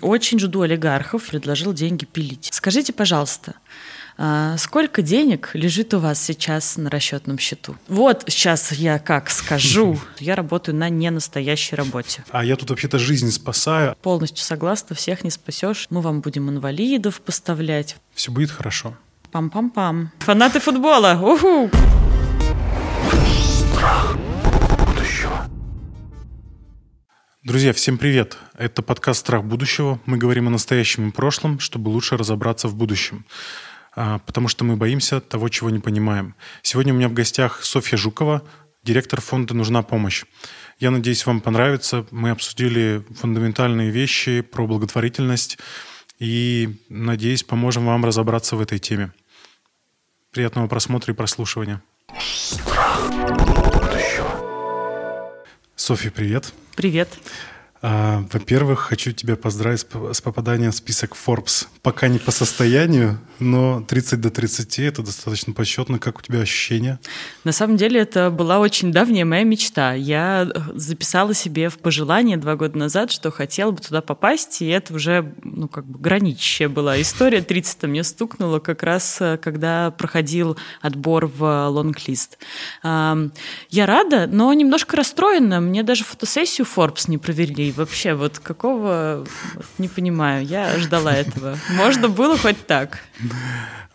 Очень жду олигархов, предложил деньги пилить. Скажите, пожалуйста, а сколько денег лежит у вас сейчас на расчетном счету? Вот сейчас я как скажу, я работаю на ненастоящей работе. А я тут вообще-то жизнь спасаю. Полностью согласна, всех не спасешь. Мы вам будем инвалидов поставлять. Все будет хорошо. Пам-пам-пам. Фанаты футбола. Уху! Друзья, всем привет! Это подкаст «Страх будущего». Мы говорим о настоящем и прошлом, чтобы лучше разобраться в будущем. А, потому что мы боимся того, чего не понимаем. Сегодня у меня в гостях Софья Жукова, директор фонда «Нужна помощь». Я надеюсь, вам понравится. Мы обсудили фундаментальные вещи про благотворительность и, надеюсь, поможем вам разобраться в этой теме. Приятного просмотра и прослушивания. Софья, привет. Привет. А, во-первых, хочу тебя поздравить с попаданием в список Forbes. Пока не по состоянию, но 30 до 30 – это достаточно почетно. Как у тебя ощущения? На самом деле это была очень давняя моя мечта. Я э, записала себе в пожелание два года назад, что хотела бы туда попасть, и это уже ну, как бы граничащая была история. 30 мне стукнуло как раз, э, когда проходил отбор в лонглист. Я рада, но немножко расстроена. Мне даже фотосессию Forbes не проверили вообще, вот какого, вот, не понимаю, я ждала этого. Можно было хоть так.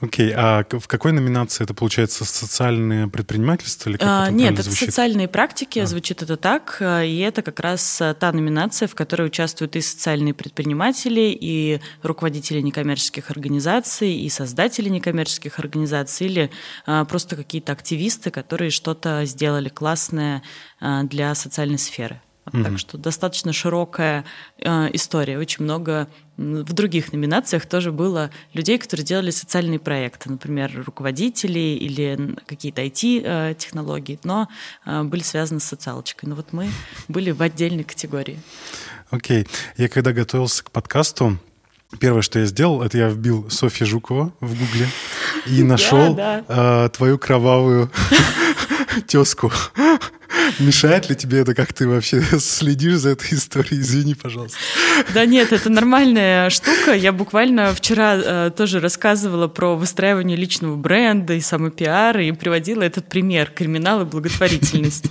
Окей, okay, а в какой номинации это получается социальное предпринимательство или как а, это Нет, это звучит? социальные практики, а. звучит это так, и это как раз та номинация, в которой участвуют и социальные предприниматели, и руководители некоммерческих организаций, и создатели некоммерческих организаций, или а, просто какие-то активисты, которые что-то сделали классное а, для социальной сферы. Mm-hmm. Так что достаточно широкая э, история. Очень много в других номинациях тоже было людей, которые делали социальные проекты, например, руководители или какие-то IT-технологии, э, но э, были связаны с социалочкой. Но вот мы были в отдельной категории. Окей. Okay. Я когда готовился к подкасту, Первое, что я сделал, это я вбил Софья Жукова в Гугле и нашел э, твою кровавую тезку. Мешает ли тебе это, как ты вообще следишь за этой историей? Извини, пожалуйста. Да нет, это нормальная штука. Я буквально вчера э, тоже рассказывала про выстраивание личного бренда и самопиар, и приводила этот пример – криминал и благотворительность.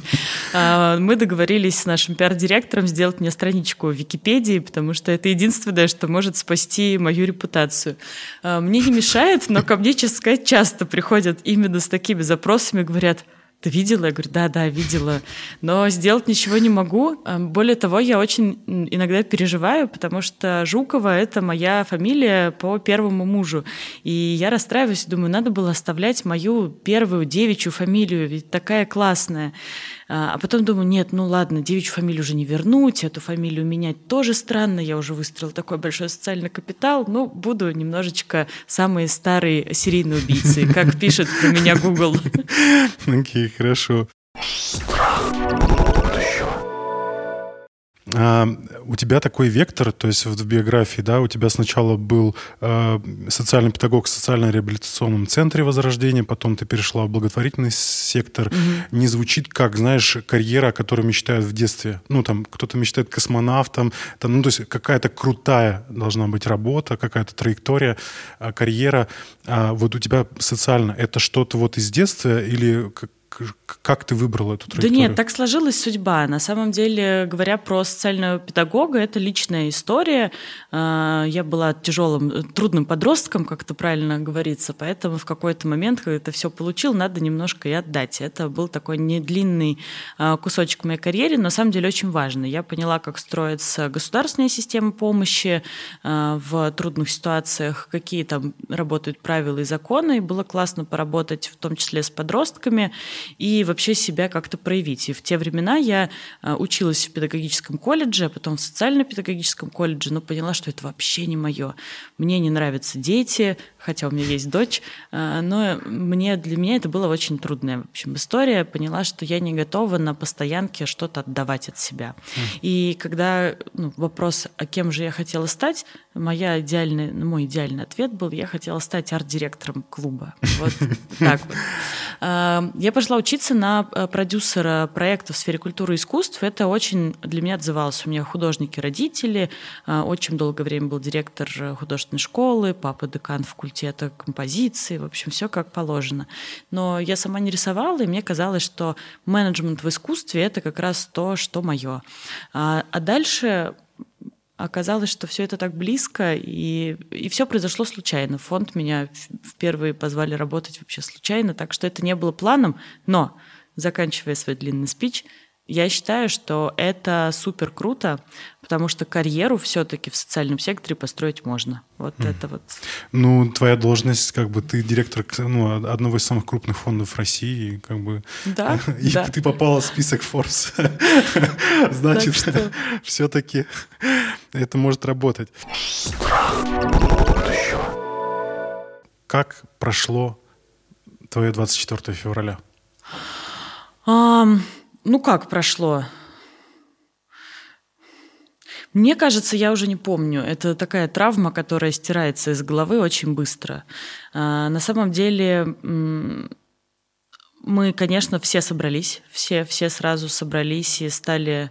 Э, мы договорились с нашим пиар-директором сделать мне страничку в Википедии, потому что это единственное, что может спасти мою репутацию. Э, мне не мешает, но ко мне, честно сказать, часто приходят именно с такими запросами, говорят – ты видела? Я говорю, да, да, видела. Но сделать ничего не могу. Эм, более того, я очень иногда переживаю, потому что Жукова — это моя фамилия по первому мужу. И я расстраиваюсь, думаю, надо было оставлять мою первую девичью фамилию, ведь такая классная. А, а потом думаю, нет, ну ладно, девичью фамилию уже не вернуть, эту фамилию менять тоже странно, я уже выстроил такой большой социальный капитал, ну, буду немножечко самые старые серийные убийцы, как пишет про меня Google. Окей, хорошо. А, у тебя такой вектор, то есть в биографии, да, у тебя сначала был э, социальный педагог в социально-реабилитационном центре Возрождения, потом ты перешла в благотворительный сектор. Угу. Не звучит как, знаешь, карьера, о которой мечтают в детстве. Ну, там, кто-то мечтает космонавтом, там, ну, то есть какая-то крутая должна быть работа, какая-то траектория, карьера. А вот у тебя социально это что-то вот из детства или как ты выбрала эту траекторию? Да нет, так сложилась судьба. На самом деле, говоря про социального педагога, это личная история. А, я была тяжелым, трудным подростком, как это правильно говорится, поэтому в какой-то момент, когда это все получил, надо немножко и отдать. Это был такой недлинный а, кусочек моей карьеры, но на самом деле очень важный. Я поняла, как строится государственная система помощи а, в трудных ситуациях, какие там работают правила и законы, и было классно поработать в том числе с подростками и вообще себя как-то проявить. И в те времена я а, училась в педагогическом колледже, а потом в социально-педагогическом колледже, но поняла, что это вообще не мое. Мне не нравятся дети, хотя у меня есть дочь, а, но мне, для меня это была очень трудная в общем, история. Поняла, что я не готова на постоянке что-то отдавать от себя. И когда ну, вопрос, а кем же я хотела стать, моя идеальная, мой идеальный ответ был, я хотела стать арт-директором клуба. Вот так вот. А, я пошла учиться на э, продюсера проекта в сфере культуры и искусств. Это очень для меня отзывалось. У меня художники-родители, а, очень долгое время был директор художественной школы, папа декан факультета композиции, в общем, все как положено. Но я сама не рисовала, и мне казалось, что менеджмент в искусстве — это как раз то, что мое. А, а дальше оказалось, что все это так близко, и, и все произошло случайно. Фонд меня впервые позвали работать вообще случайно, так что это не было планом, но, заканчивая свой длинный спич, я считаю, что это супер круто, потому что карьеру все-таки в социальном секторе построить можно. Вот mm. это вот. Ну, твоя должность, как бы ты директор ну, одного из самых крупных фондов России, как бы. Да. И да. ты попала в список Forbes. Значит, все-таки это может работать. Как прошло твое 24 февраля? Um, ну как прошло? Мне кажется, я уже не помню. Это такая травма, которая стирается из головы очень быстро. А, на самом деле мы, конечно, все собрались, все, все сразу собрались и стали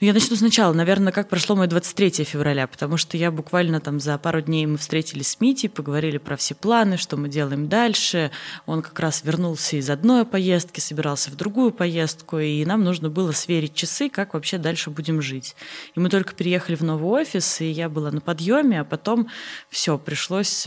ну, я начну сначала. Наверное, как прошло мое 23 февраля, потому что я буквально там за пару дней мы встретились с Мити, поговорили про все планы, что мы делаем дальше. Он как раз вернулся из одной поездки, собирался в другую поездку, и нам нужно было сверить часы, как вообще дальше будем жить. И мы только переехали в новый офис, и я была на подъеме, а потом все, пришлось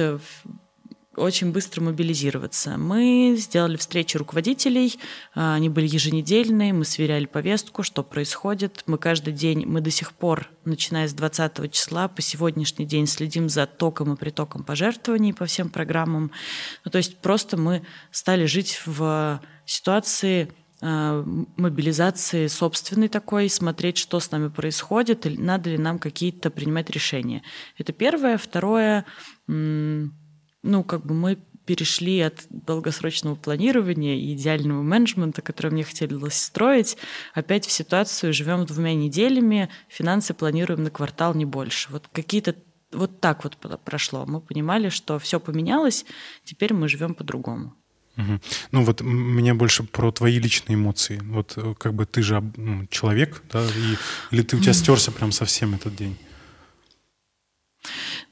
очень быстро мобилизироваться. Мы сделали встречи руководителей, а, они были еженедельные, мы сверяли повестку, что происходит. Мы каждый день, мы до сих пор, начиная с 20 числа, по сегодняшний день следим за током и притоком пожертвований по всем программам. Ну, то есть просто мы стали жить в ситуации а, мобилизации собственной такой, смотреть, что с нами происходит, надо ли нам какие-то принимать решения. Это первое. Второе, ну, как бы мы перешли от долгосрочного планирования и идеального менеджмента, который мне хотелось строить, опять в ситуацию живем двумя неделями, финансы планируем на квартал не больше. Вот какие-то вот так вот прошло. Мы понимали, что все поменялось, теперь мы живем по-другому. Угу. Ну вот меня больше про твои личные эмоции. Вот э, как бы ты же ну, человек, да, и, или ты у тебя стерся прям совсем этот день?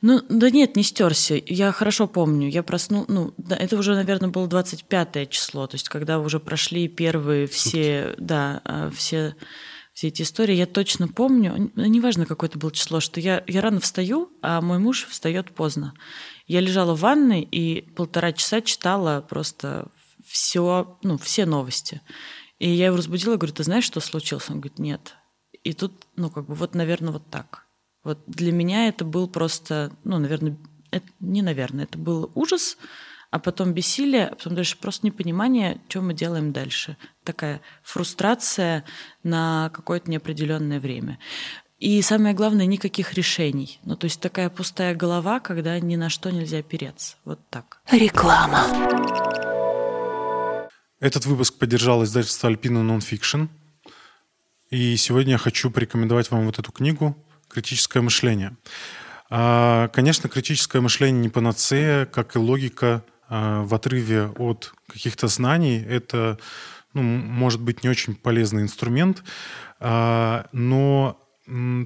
Ну, да нет, не стерся. Я хорошо помню. Я проснул, ну, да, это уже, наверное, было 25 число, то есть когда уже прошли первые все, Сутки. да, а, все, все эти истории. Я точно помню, ну, неважно, какое это было число, что я, я рано встаю, а мой муж встает поздно. Я лежала в ванной и полтора часа читала просто все, ну, все новости. И я его разбудила, говорю, ты знаешь, что случилось? Он говорит, нет. И тут, ну, как бы, вот, наверное, вот так. Вот для меня это был просто, ну, наверное, это, не наверное, это был ужас, а потом бессилие, а потом дальше просто непонимание, что мы делаем дальше. Такая фрустрация на какое-то неопределенное время. И самое главное, никаких решений. Ну, то есть такая пустая голова, когда ни на что нельзя опереться. Вот так. Реклама. Этот выпуск поддержал издательство Alpina Nonfiction. И сегодня я хочу порекомендовать вам вот эту книгу – критическое мышление. А, конечно, критическое мышление не панацея, как и логика а, в отрыве от каких-то знаний. Это ну, может быть не очень полезный инструмент, а, но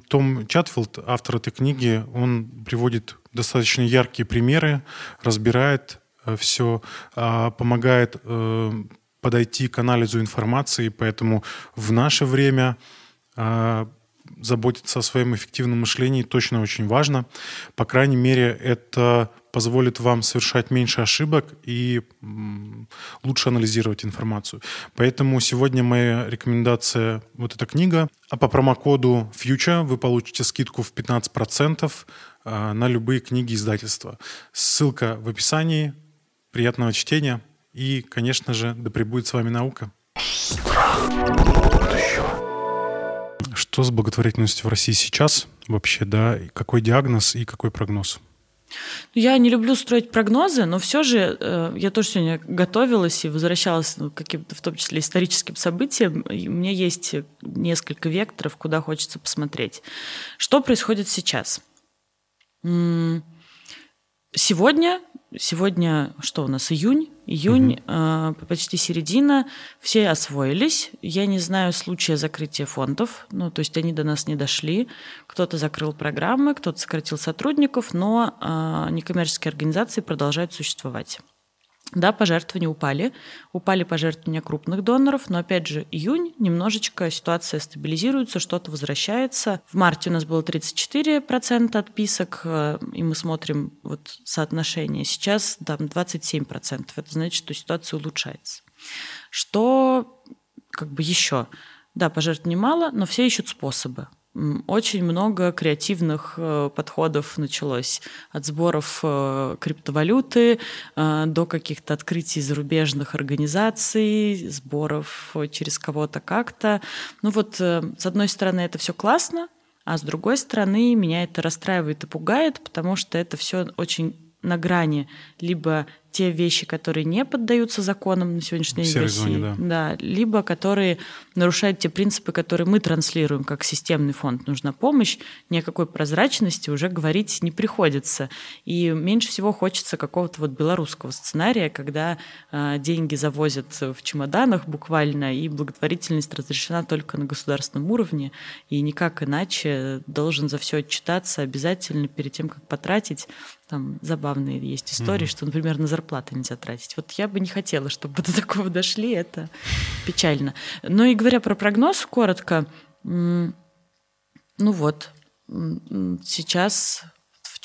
том Чатфилд, автор этой книги, он приводит достаточно яркие примеры, разбирает э, все, помогает э, подойти к анализу информации, поэтому в наше время заботиться о своем эффективном мышлении точно очень важно. По крайней мере, это позволит вам совершать меньше ошибок и лучше анализировать информацию. Поэтому сегодня моя рекомендация вот эта книга. А по промокоду FUTURE вы получите скидку в 15% а, на любые книги издательства. Ссылка в описании. Приятного чтения. И, конечно же, да пребудет с вами наука. Что с благотворительностью в России сейчас вообще, да? Какой диагноз и какой прогноз? Я не люблю строить прогнозы, но все же э, я тоже сегодня готовилась и возвращалась ну, к каким-то, в том числе, историческим событиям. И у меня есть несколько векторов, куда хочется посмотреть. Что происходит сейчас? Сегодня сегодня что у нас, июнь? Июнь, угу. почти середина, все освоились. Я не знаю случая закрытия фондов, ну, то есть они до нас не дошли. Кто-то закрыл программы, кто-то сократил сотрудников, но а, некоммерческие организации продолжают существовать. Да, пожертвования упали. Упали пожертвования крупных доноров, но опять же, июнь, немножечко ситуация стабилизируется, что-то возвращается. В марте у нас было 34% отписок, э, и мы смотрим вот соотношение. Сейчас там 27%. Это значит, что ситуация улучшается. Что как бы еще? Да, пожертвований мало, но все ищут способы очень много креативных э, подходов началось. От сборов э, криптовалюты э, до каких-то открытий зарубежных организаций, сборов через кого-то как-то. Ну вот, с одной стороны, это все классно, а с другой стороны, меня это расстраивает и пугает, потому что это все очень на грани либо те вещи, которые не поддаются законам на сегодняшний день в России, зоне, да. Да, либо которые нарушают те принципы, которые мы транслируем как системный фонд «Нужна помощь», ни о какой прозрачности уже говорить не приходится. И меньше всего хочется какого-то вот белорусского сценария, когда э, деньги завозят в чемоданах буквально, и благотворительность разрешена только на государственном уровне, и никак иначе должен за все отчитаться обязательно перед тем, как потратить. Там забавные есть истории, mm-hmm. что, например, на зарплаты нельзя тратить. Вот я бы не хотела, чтобы до такого дошли, это печально. Но и говоря про прогноз, коротко, ну вот, сейчас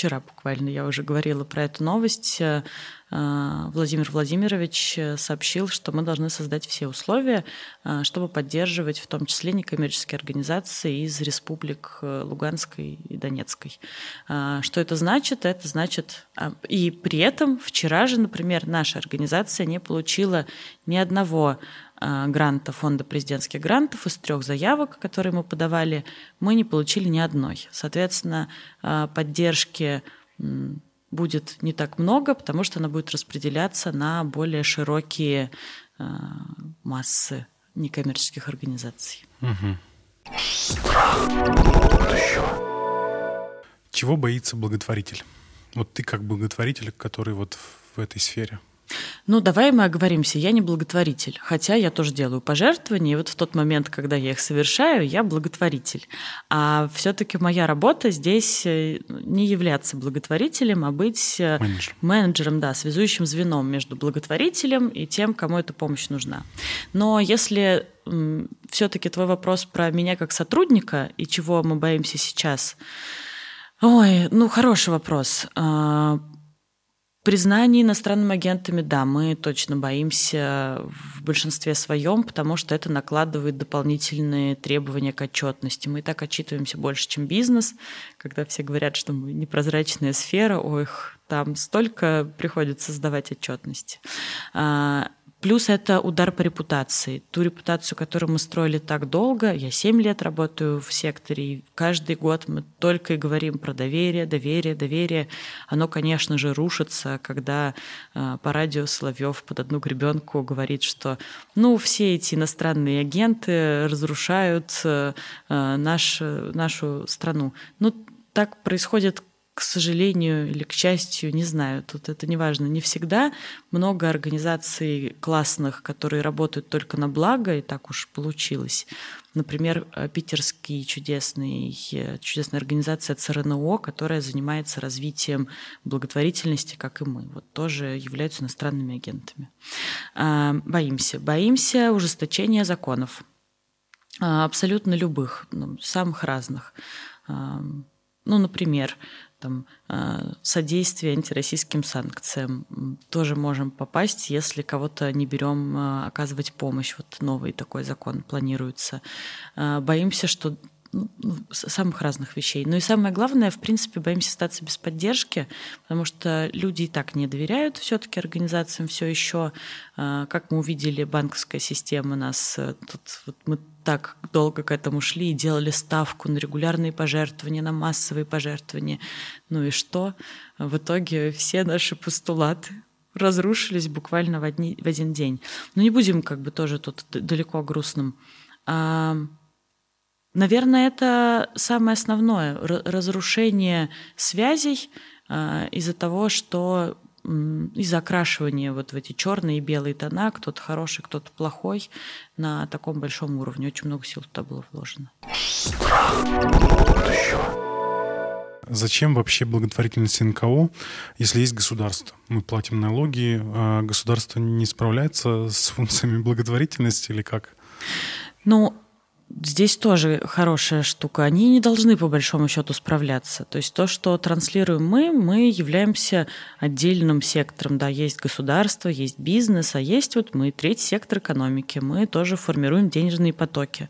вчера буквально я уже говорила про эту новость. Э, Владимир Владимирович сообщил, что мы должны создать все условия, э, чтобы поддерживать в том числе некоммерческие организации из республик э, Луганской и Донецкой. Что это значит? Это значит... И при этом вчера же, например, наша организация не получила ни одного гранта фонда президентских грантов из трех заявок, которые мы подавали, мы не получили ни одной. Соответственно, поддержки будет не так много, потому что она будет распределяться на более широкие массы некоммерческих организаций. Угу. Чего боится благотворитель? Вот ты как благотворитель, который вот в этой сфере – ну, давай мы оговоримся, я не благотворитель, хотя я тоже делаю пожертвования, и вот в тот момент, когда я их совершаю, я благотворитель. А все-таки моя работа здесь э, не являться благотворителем, а быть э, Менеджер. менеджером, да, связующим звеном между благотворителем и тем, кому эта помощь нужна. Но если все-таки твой вопрос про меня как сотрудника и чего мы боимся сейчас, Ой, ну хороший вопрос. А, Признание иностранными агентами, да, мы точно боимся в большинстве своем, потому что это накладывает дополнительные требования к отчетности. Мы и так отчитываемся больше, чем бизнес, когда все говорят, что мы непрозрачная сфера, ой, там столько приходится сдавать отчетности. Плюс это удар по репутации. Ту репутацию, которую мы строили так долго, я 7 лет работаю в секторе, и каждый год мы только и говорим про доверие, доверие, доверие. Оно, конечно же, рушится, когда э, по радио Соловьев под одну гребенку говорит, что ну, все эти иностранные агенты разрушают э, наш, нашу страну. Ну, так происходит к сожалению или к счастью, не знаю, тут это не важно, не всегда много организаций классных, которые работают только на благо, и так уж получилось. Например, э, питерский чудесный, э, чудесная организация ЦРНО, которая занимается развитием благотворительности, как и мы, вот тоже являются иностранными агентами. А, боимся. Боимся ужесточения законов. А, абсолютно любых, ну, самых разных. Ну, например, там, э, содействие антироссийским санкциям. Тоже можем попасть, если кого-то не берем э, оказывать помощь. Вот новый такой закон планируется. Э, боимся, что ну, ну самых разных вещей. Ну и самое главное, в принципе, боимся остаться без поддержки, потому что люди и так не доверяют все-таки организациям все еще. Как мы увидели, банковская система нас тут вот мы так долго к этому шли и делали ставку на регулярные пожертвования, на массовые пожертвования. Ну и что? В итоге все наши постулаты разрушились буквально в, одни, в один день. Но не будем как бы тоже тут далеко грустным. А, наверное, это самое основное разрушение связей а, из-за того, что и закрашивание вот в эти черные и белые тона, кто-то хороший, кто-то плохой, на таком большом уровне. Очень много сил туда было вложено. Зачем вообще благотворительность НКО, если есть государство? Мы платим налоги, а государство не справляется с функциями благотворительности или как? Ну, Здесь тоже хорошая штука. Они не должны, по большому счету, справляться. То есть то, что транслируем мы, мы являемся отдельным сектором. Да, есть государство, есть бизнес, а есть вот мы, третий сектор экономики. Мы тоже формируем денежные потоки.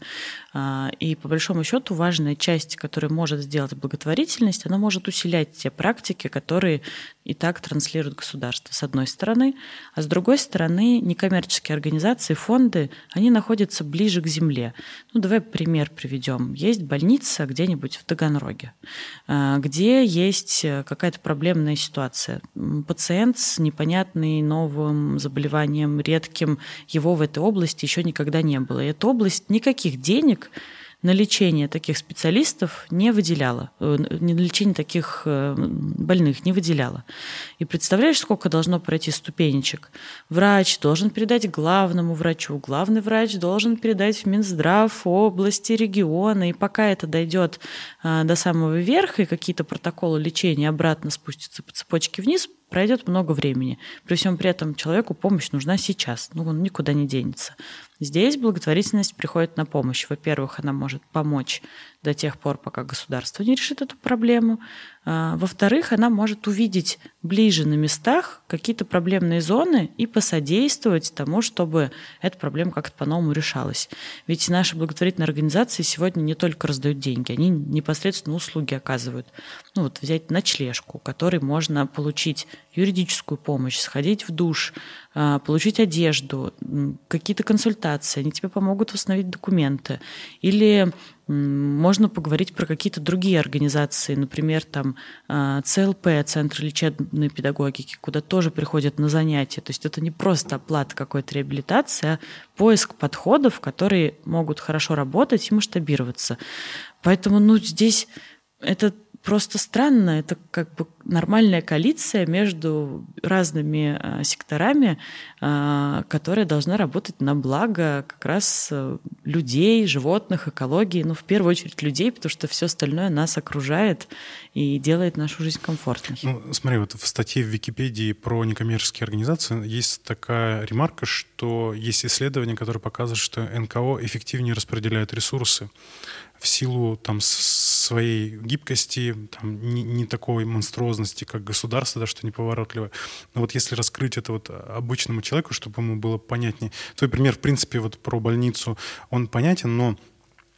А, и по большому счету важная часть, которая может сделать благотворительность, она может усилять те практики, которые и так транслирует государство, с одной стороны. А с другой стороны, некоммерческие организации, фонды, они находятся ближе к земле. Ну, давай пример приведем. Есть больница где-нибудь в Таганроге, а, где есть какая-то проблемная ситуация. Пациент с непонятным новым заболеванием, редким, его в этой области еще никогда не было. И эта область никаких денег на лечение таких специалистов не выделяла, э, на лечение таких э, больных не выделяла. И представляешь, сколько должно пройти ступенечек? Врач должен передать главному врачу, главный врач должен передать в Минздрав области, региона, и пока это дойдет э, до самого верха, и какие-то протоколы лечения обратно спустятся по цепочке вниз, пройдет много времени. При всем при этом человеку помощь нужна сейчас, ну он никуда не денется. Здесь благотворительность приходит на помощь. Во-первых, она может помочь до тех пор, пока государство не решит эту проблему. А, во-вторых, она может увидеть ближе на местах какие-то проблемные зоны и посодействовать тому, чтобы эта проблема как-то по-новому решалась. Ведь наши благотворительные организации сегодня не только раздают деньги, они непосредственно услуги оказывают. Ну вот взять ночлежку, которой можно получить юридическую помощь, сходить в душ, а, получить одежду, какие-то консультации, они тебе помогут восстановить документы. Или можно поговорить про какие-то другие организации, например, там а, ЦЛП, Центр лечебной педагогики, куда тоже приходят на занятия. То есть это не просто оплата какой-то реабилитации, а поиск подходов, которые могут хорошо работать и масштабироваться. Поэтому ну, здесь это просто странно. Это как бы нормальная коалиция между разными а, секторами, а, которая должна работать на благо как раз э, людей, животных, экологии. Ну, в первую очередь людей, потому что все остальное нас окружает и делает нашу жизнь комфортной. Ну, смотри, вот в статье в Википедии про некоммерческие организации есть такая ремарка, что есть исследования, которые показывают, что НКО эффективнее распределяют ресурсы в силу там своей гибкости, там, не, не такой монструозности, как государство, да, что неповоротливое. Но вот если раскрыть это вот обычному человеку, чтобы ему было понятнее. Твой пример, в принципе, вот про больницу, он понятен, но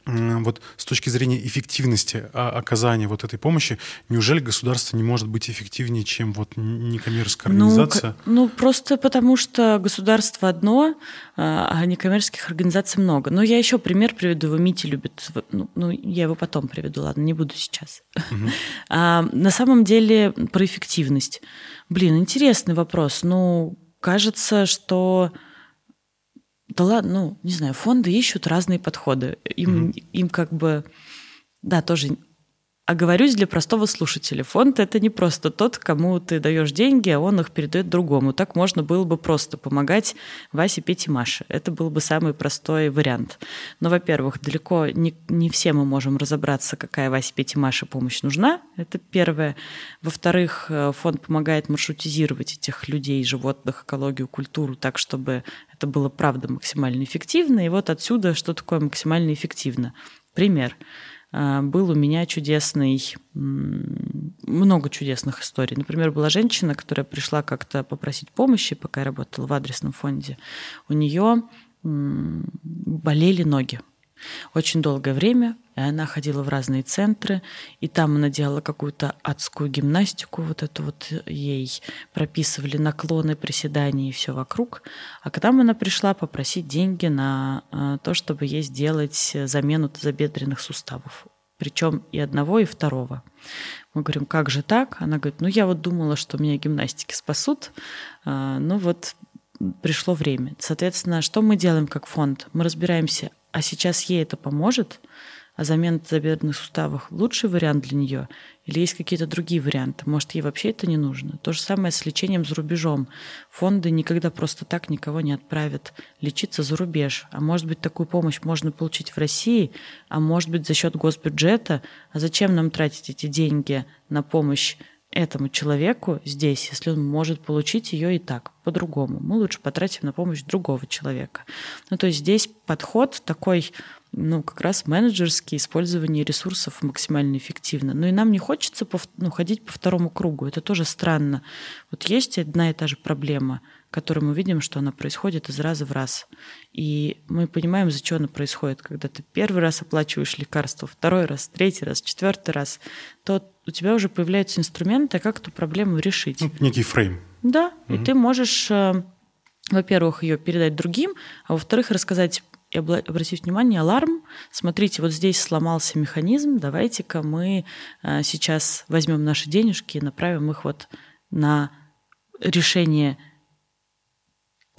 вот с точки зрения эффективности оказания вот этой помощи, неужели государство не может быть эффективнее, чем вот некоммерческая ну, организация? Ну, ну просто потому что государство одно, а, а некоммерческих организаций много. Но я еще пример приведу, его Мити любит, ну, ну я его потом приведу, ладно, не буду сейчас. Угу. А, на самом деле про эффективность. Блин, интересный вопрос. Ну, кажется, что да ладно, ну, не знаю, фонды ищут разные подходы. Им, mm-hmm. им как бы, да, тоже Оговорюсь для простого слушателя. Фонд – это не просто тот, кому ты даешь деньги, а он их передает другому. Так можно было бы просто помогать Васе, Пете, Маше. Это был бы самый простой вариант. Но, во-первых, далеко не, не все мы можем разобраться, какая Васе, Пете, Маше помощь нужна. Это первое. Во-вторых, э, фонд помогает маршрутизировать этих людей, животных, экологию, культуру так, чтобы это было, правда, максимально эффективно. И вот отсюда, что такое максимально эффективно. Пример. А, был у меня чудесный, много чудесных историй. Например, была женщина, которая пришла как-то попросить помощи, пока я работала в адресном фонде. У нее болели ноги. Очень долгое время и она ходила в разные центры, и там она делала какую-то адскую гимнастику, вот эту вот ей прописывали наклоны, приседания и все вокруг. А когда она пришла попросить деньги на а, то, чтобы ей сделать замену тазобедренных суставов, причем и одного, и второго. Мы говорим, как же так? Она говорит, ну я вот думала, что меня гимнастики спасут, ну вот пришло время. Соответственно, что мы делаем как фонд? Мы разбираемся, а сейчас ей это поможет – а замена тазобедренных суставов лучший вариант для нее? Или есть какие-то другие варианты? Может, ей вообще это не нужно? То же самое с лечением за рубежом. Фонды никогда просто так никого не отправят лечиться за рубеж. А может быть, такую помощь можно получить в России, а может быть, за счет госбюджета. А зачем нам тратить эти деньги на помощь этому человеку здесь, если он может получить ее и так, по-другому. Мы лучше потратим на помощь другого человека. Ну, то есть здесь подход такой, ну, как раз менеджерский, использование ресурсов максимально эффективно. Но и нам не хочется ну, ходить по второму кругу. Это тоже странно. Вот есть одна и та же проблема – которую мы видим, что она происходит из раза в раз. И мы понимаем, за что она происходит. Когда ты первый раз оплачиваешь лекарство, второй раз, третий раз, четвертый раз, то у тебя уже появляются инструменты, как эту проблему решить. Ну, некий фрейм. Да, угу. и ты можешь, э, во-первых, ее передать другим, а во-вторых, рассказать и обратить внимание, аларм, смотрите, вот здесь сломался механизм, давайте-ка мы э, сейчас возьмем наши денежки и направим их вот на решение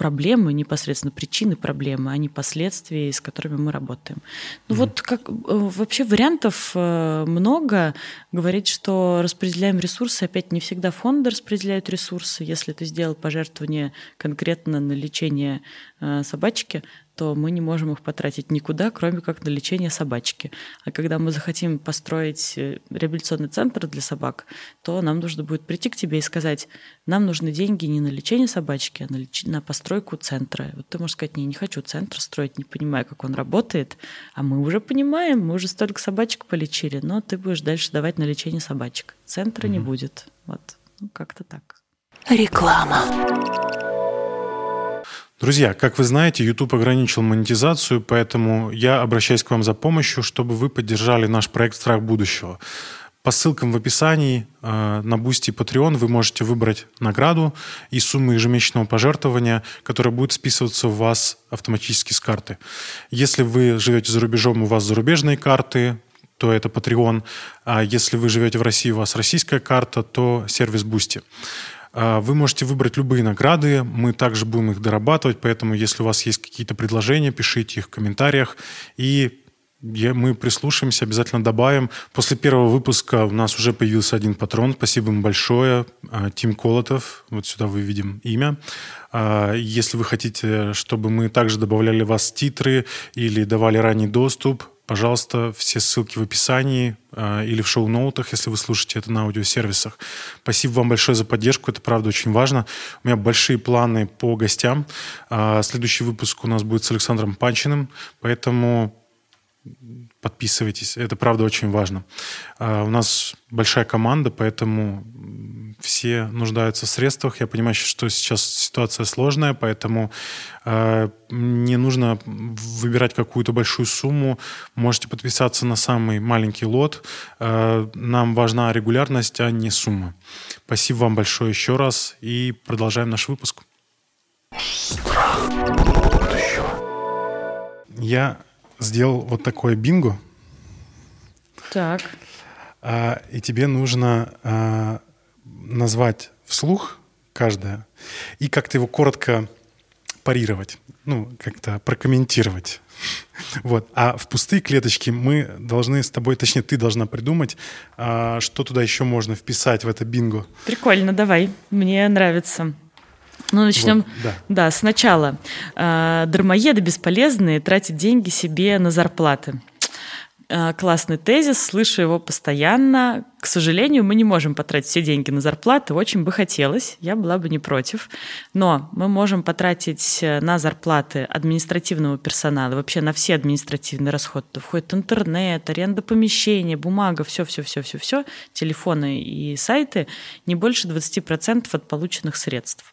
проблемы, непосредственно причины проблемы, а не последствия, с которыми мы работаем. Ну mm-hmm. вот как э, вообще вариантов э, много. Говорить, что распределяем ресурсы, опять не всегда фонды распределяют ресурсы. Если ты сделал пожертвование конкретно на лечение э, собачки, то мы не можем их потратить никуда, кроме как на лечение собачки. А когда мы захотим построить э, реабилитационный центр для собак, то нам нужно будет прийти к тебе и сказать, нам нужны деньги не на лечение собачки, а на, леч... на постройку центра. Вот ты можешь сказать, не, не хочу центр строить, не понимаю, как он работает, а мы уже понимаем, мы уже столько собачек полечили, но ты будешь дальше давать на лечение собачек. Центра mm-hmm. не будет. Вот, ну, как-то так. Реклама. Друзья, как вы знаете, YouTube ограничил монетизацию, поэтому я обращаюсь к вам за помощью, чтобы вы поддержали наш проект «Страх будущего». По ссылкам в описании э, на Boosty и Patreon вы можете выбрать награду и сумму ежемесячного пожертвования, которая будет списываться у вас автоматически с карты. Если вы живете за рубежом, у вас зарубежные карты, то это Patreon. А если вы живете в России, у вас российская карта, то сервис Boosty. А, вы можете выбрать любые награды, мы также будем их дорабатывать, поэтому если у вас есть какие-то предложения, пишите их в комментариях, и мы прислушаемся, обязательно добавим. После первого выпуска у нас уже появился один патрон. Спасибо ему большое. А, Тим Колотов. Вот сюда вы видим имя. А, если вы хотите, чтобы мы также добавляли вас титры или давали ранний доступ, Пожалуйста, все ссылки в описании э, или в шоу-ноутах, если вы слушаете это на аудиосервисах. Спасибо вам большое за поддержку, это правда очень важно. У меня большие планы по гостям. Э, следующий выпуск у нас будет с Александром Панчиным, поэтому подписывайтесь, это правда очень важно. Э, у нас большая команда, поэтому все нуждаются в средствах. Я понимаю, что сейчас ситуация сложная, поэтому э, не нужно выбирать какую-то большую сумму. Можете подписаться на самый маленький лот. Э, нам важна регулярность, а не сумма. Спасибо вам большое еще раз и продолжаем наш выпуск. Я сделал вот такое бинго. Так. А, и тебе нужно а, назвать вслух каждое и как-то его коротко парировать, ну, как-то прокомментировать. Вот. А в пустые клеточки мы должны с тобой, точнее, ты должна придумать, а, что туда еще можно вписать в это бинго. Прикольно, давай. Мне нравится. Ну, начнем, вот, да. да, сначала. А, дармоеды бесполезные тратят деньги себе на зарплаты. Э, классный тезис, слышу его постоянно. К сожалению, мы не можем потратить все деньги на зарплаты, очень бы хотелось, я была бы не против. Но мы можем потратить э, на зарплаты административного персонала, вообще на все административные расходы. Это входит интернет, аренда помещения, бумага, все-все-все-все-все, телефоны и сайты, не больше 20% от полученных средств.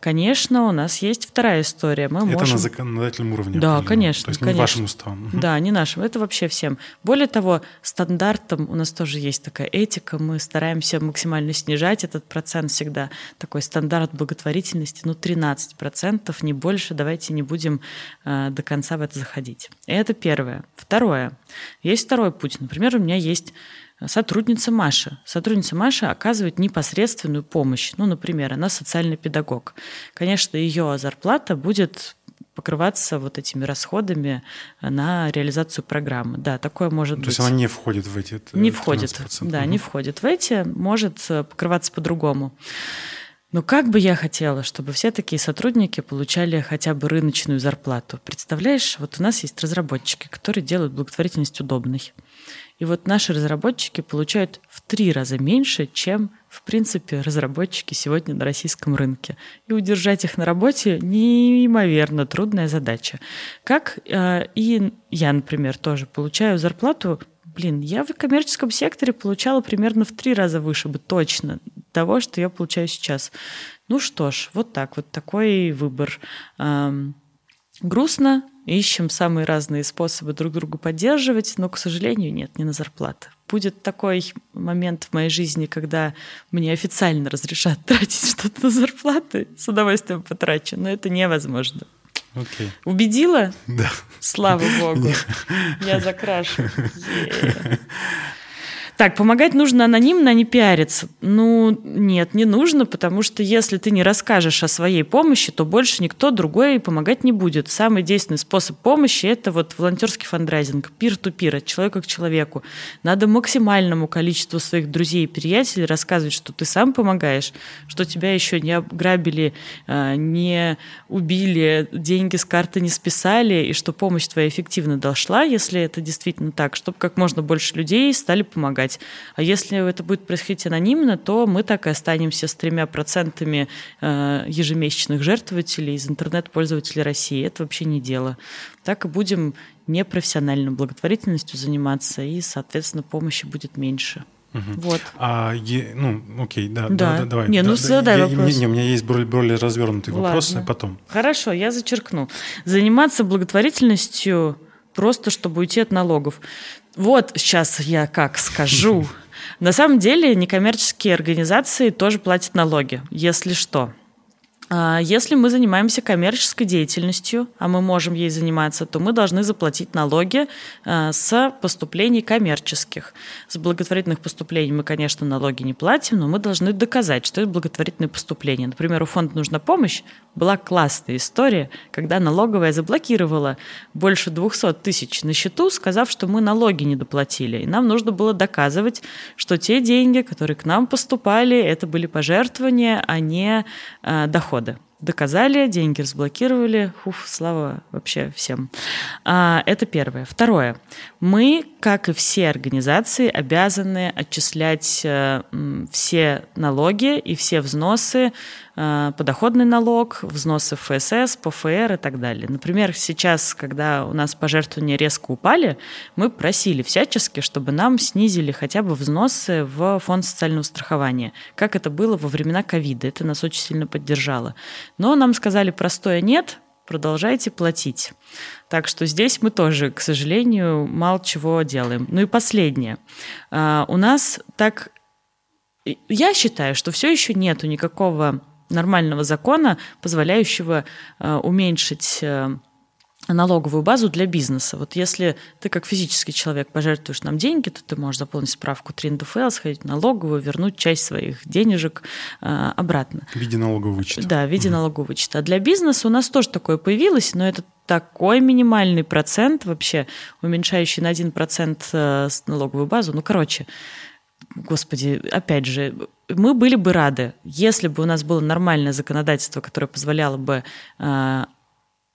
Конечно, у нас есть вторая история. Мы это можем... на законодательном уровне? Да, конечно. То есть конечно. не вашим уставом? Да, не нашим. Это вообще всем. Более того, стандартом у нас тоже есть такая этика. Мы стараемся максимально снижать этот процент всегда. Такой стандарт благотворительности, ну, 13%, не больше. Давайте не будем э, до конца в это заходить. Это первое. Второе. Есть второй путь. Например, у меня есть сотрудница Маша. Сотрудница Маша оказывает непосредственную помощь. Ну, например, она социальный педагог. Конечно, ее зарплата будет покрываться вот этими расходами на реализацию программы. Да, такое может То быть. То есть она не входит в эти Не входит, да, угу. не входит в эти, может покрываться по-другому. Но как бы я хотела, чтобы все такие сотрудники получали хотя бы рыночную зарплату. Представляешь, вот у нас есть разработчики, которые делают благотворительность удобной. И вот наши разработчики получают в три раза меньше, чем, в принципе, разработчики сегодня на российском рынке. И удержать их на работе неимоверно трудная задача. Как э, и я, например, тоже получаю зарплату Блин, я в коммерческом секторе получала примерно в три раза выше бы точно того, что я получаю сейчас. Ну что ж, вот так, вот такой выбор. Эм, грустно, ищем самые разные способы друг друга поддерживать, но, к сожалению, нет, не на зарплаты. Будет такой момент в моей жизни, когда мне официально разрешат тратить что-то на зарплаты, с удовольствием потрачу, но это невозможно. Окей. Убедила? Да. Слава богу. Я закрашу. Yeah. Так, помогать нужно анонимно, а не пиариться. Ну, нет, не нужно, потому что если ты не расскажешь о своей помощи, то больше никто другой помогать не будет. Самый действенный способ помощи – это вот волонтерский фандрайзинг, пир-ту-пир, от человека к человеку. Надо максимальному количеству своих друзей и приятелей рассказывать, что ты сам помогаешь, что тебя еще не ограбили, а, не убили, деньги с карты не списали, и что помощь твоя эффективно дошла, если это действительно так, чтобы как можно больше людей стали помогать помогать. А если это будет происходить анонимно, то мы так и останемся с тремя процентами э, ежемесячных жертвователей из интернет-пользователей России. Это вообще не дело. Так и будем непрофессиональной благотворительностью заниматься, и, соответственно, помощи будет меньше. Угу. Вот. А, е, ну, окей, да, да. да давай. Не, ну, да, задай я, вопрос. Не, не, у меня есть более, более развернутый Ладно. вопрос, потом. Хорошо, я зачеркну. Заниматься благотворительностью просто, чтобы уйти от налогов. Вот сейчас я как скажу. На самом деле некоммерческие организации тоже платят налоги, если что. А, если мы занимаемся коммерческой деятельностью, а мы можем ей заниматься, то мы должны заплатить налоги а, с поступлений коммерческих. С благотворительных поступлений мы, конечно, налоги не платим, но мы должны доказать, что это благотворительное поступление. Например, у фонда «Нужна помощь» была классная история, когда налоговая заблокировала больше 200 тысяч на счету, сказав, что мы налоги не доплатили. И нам нужно было доказывать, что те деньги, которые к нам поступали, это были пожертвования, а не э, доходы доказали, деньги разблокировали. Уф, слава вообще всем. А, это первое. Второе. Мы, как и все организации, обязаны отчислять а, все налоги и все взносы, подоходный налог, взносы ФСС, ПФР и так далее. Например, сейчас, когда у нас пожертвования резко упали, мы просили всячески, чтобы нам снизили хотя бы взносы в фонд социального страхования, как это было во времена ковида. Это нас очень сильно поддержало. Но нам сказали простое «нет», продолжайте платить. Так что здесь мы тоже, к сожалению, мало чего делаем. Ну и последнее. А, у нас так... Я считаю, что все еще нету никакого нормального закона, позволяющего а, уменьшить э, налоговую базу для бизнеса. Вот если ты как физический человек пожертвуешь нам деньги, то ты можешь заполнить справку 3 НДФЛ, сходить в налоговую, вернуть часть своих денежек э, обратно. В виде налогового вычета. Да, в виде угу. налогового вычета. А для бизнеса у нас тоже такое появилось, но это такой минимальный процент вообще, уменьшающий на 1% э, налоговую базу. Ну, короче, господи, опять же, мы были бы рады, если бы у нас было нормальное законодательство, которое позволяло бы э,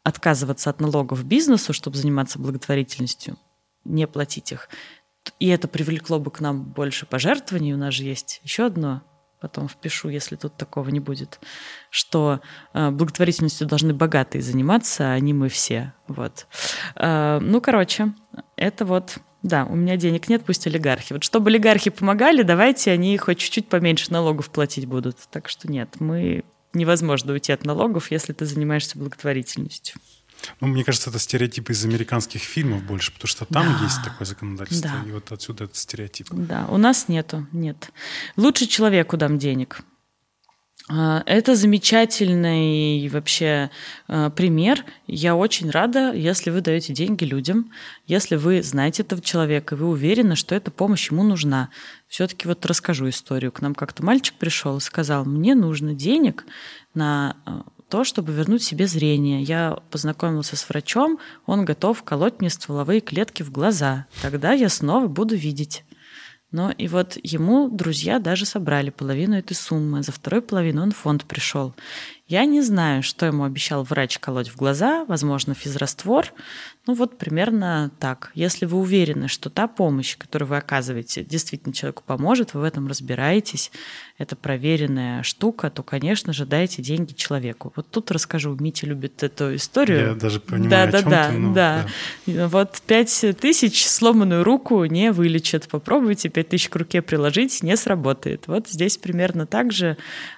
отказываться от налогов бизнесу, чтобы заниматься благотворительностью, не платить их. И это привлекло бы к нам больше пожертвований. У нас же есть еще одно, потом впишу, если тут такого не будет, что э, благотворительностью должны богатые заниматься, а не мы все. Вот. Э, ну, короче, это вот да, у меня денег нет, пусть олигархи. Вот чтобы олигархи помогали, давайте они хоть чуть-чуть поменьше налогов платить будут. Так что нет, мы невозможно уйти от налогов, если ты занимаешься благотворительностью. Ну, мне кажется, это стереотип из американских фильмов больше, потому что там да. есть такое законодательство, да. и вот отсюда этот стереотип. Да, у нас нету, нет. Лучше человеку дам денег. А, это замечательный вообще а, пример. Я очень рада, если вы даете деньги людям, если вы знаете этого человека, вы уверены, что эта помощь ему нужна. Все-таки вот расскажу историю. К нам как-то мальчик пришел и сказал, мне нужно денег на а, то, чтобы вернуть себе зрение. Я познакомился с врачом, он готов колоть мне стволовые клетки в глаза. Тогда я снова буду видеть. Но и вот ему друзья даже собрали половину этой суммы. За вторую половину он в фонд пришел. Я не знаю, что ему обещал врач колоть в глаза, возможно, физраствор. Ну вот примерно так. Если вы уверены, что та помощь, которую вы оказываете, действительно человеку поможет, вы в этом разбираетесь, это проверенная штука, то, конечно же, дайте деньги человеку. Вот тут расскажу, Митя любит эту историю. Я даже понимаю, да, о да, да, ты, ну, да, да. Вот пять тысяч сломанную руку не вылечат. Попробуйте пять тысяч к руке приложить, не сработает. Вот здесь примерно так же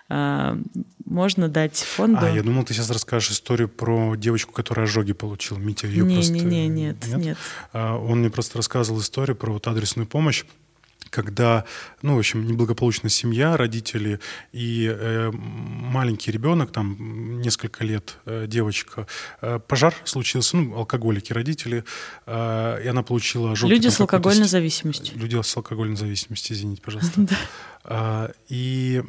а, можно дать фонду. А, я думал, ты сейчас расскажешь историю про девочку, которая ожоги получила. Митя ее не, просто... Не, не, нет, нет. нет. А, он мне просто рассказывал историю про вот адресную помощь когда, ну, в общем, неблагополучная семья, родители и э, маленький ребенок, там несколько лет э, девочка, э, пожар случился, ну, алкоголики родители, э, и она получила ожог. Люди с алкогольной зависимостью. Люди с алкогольной зависимостью, извините, пожалуйста. А, и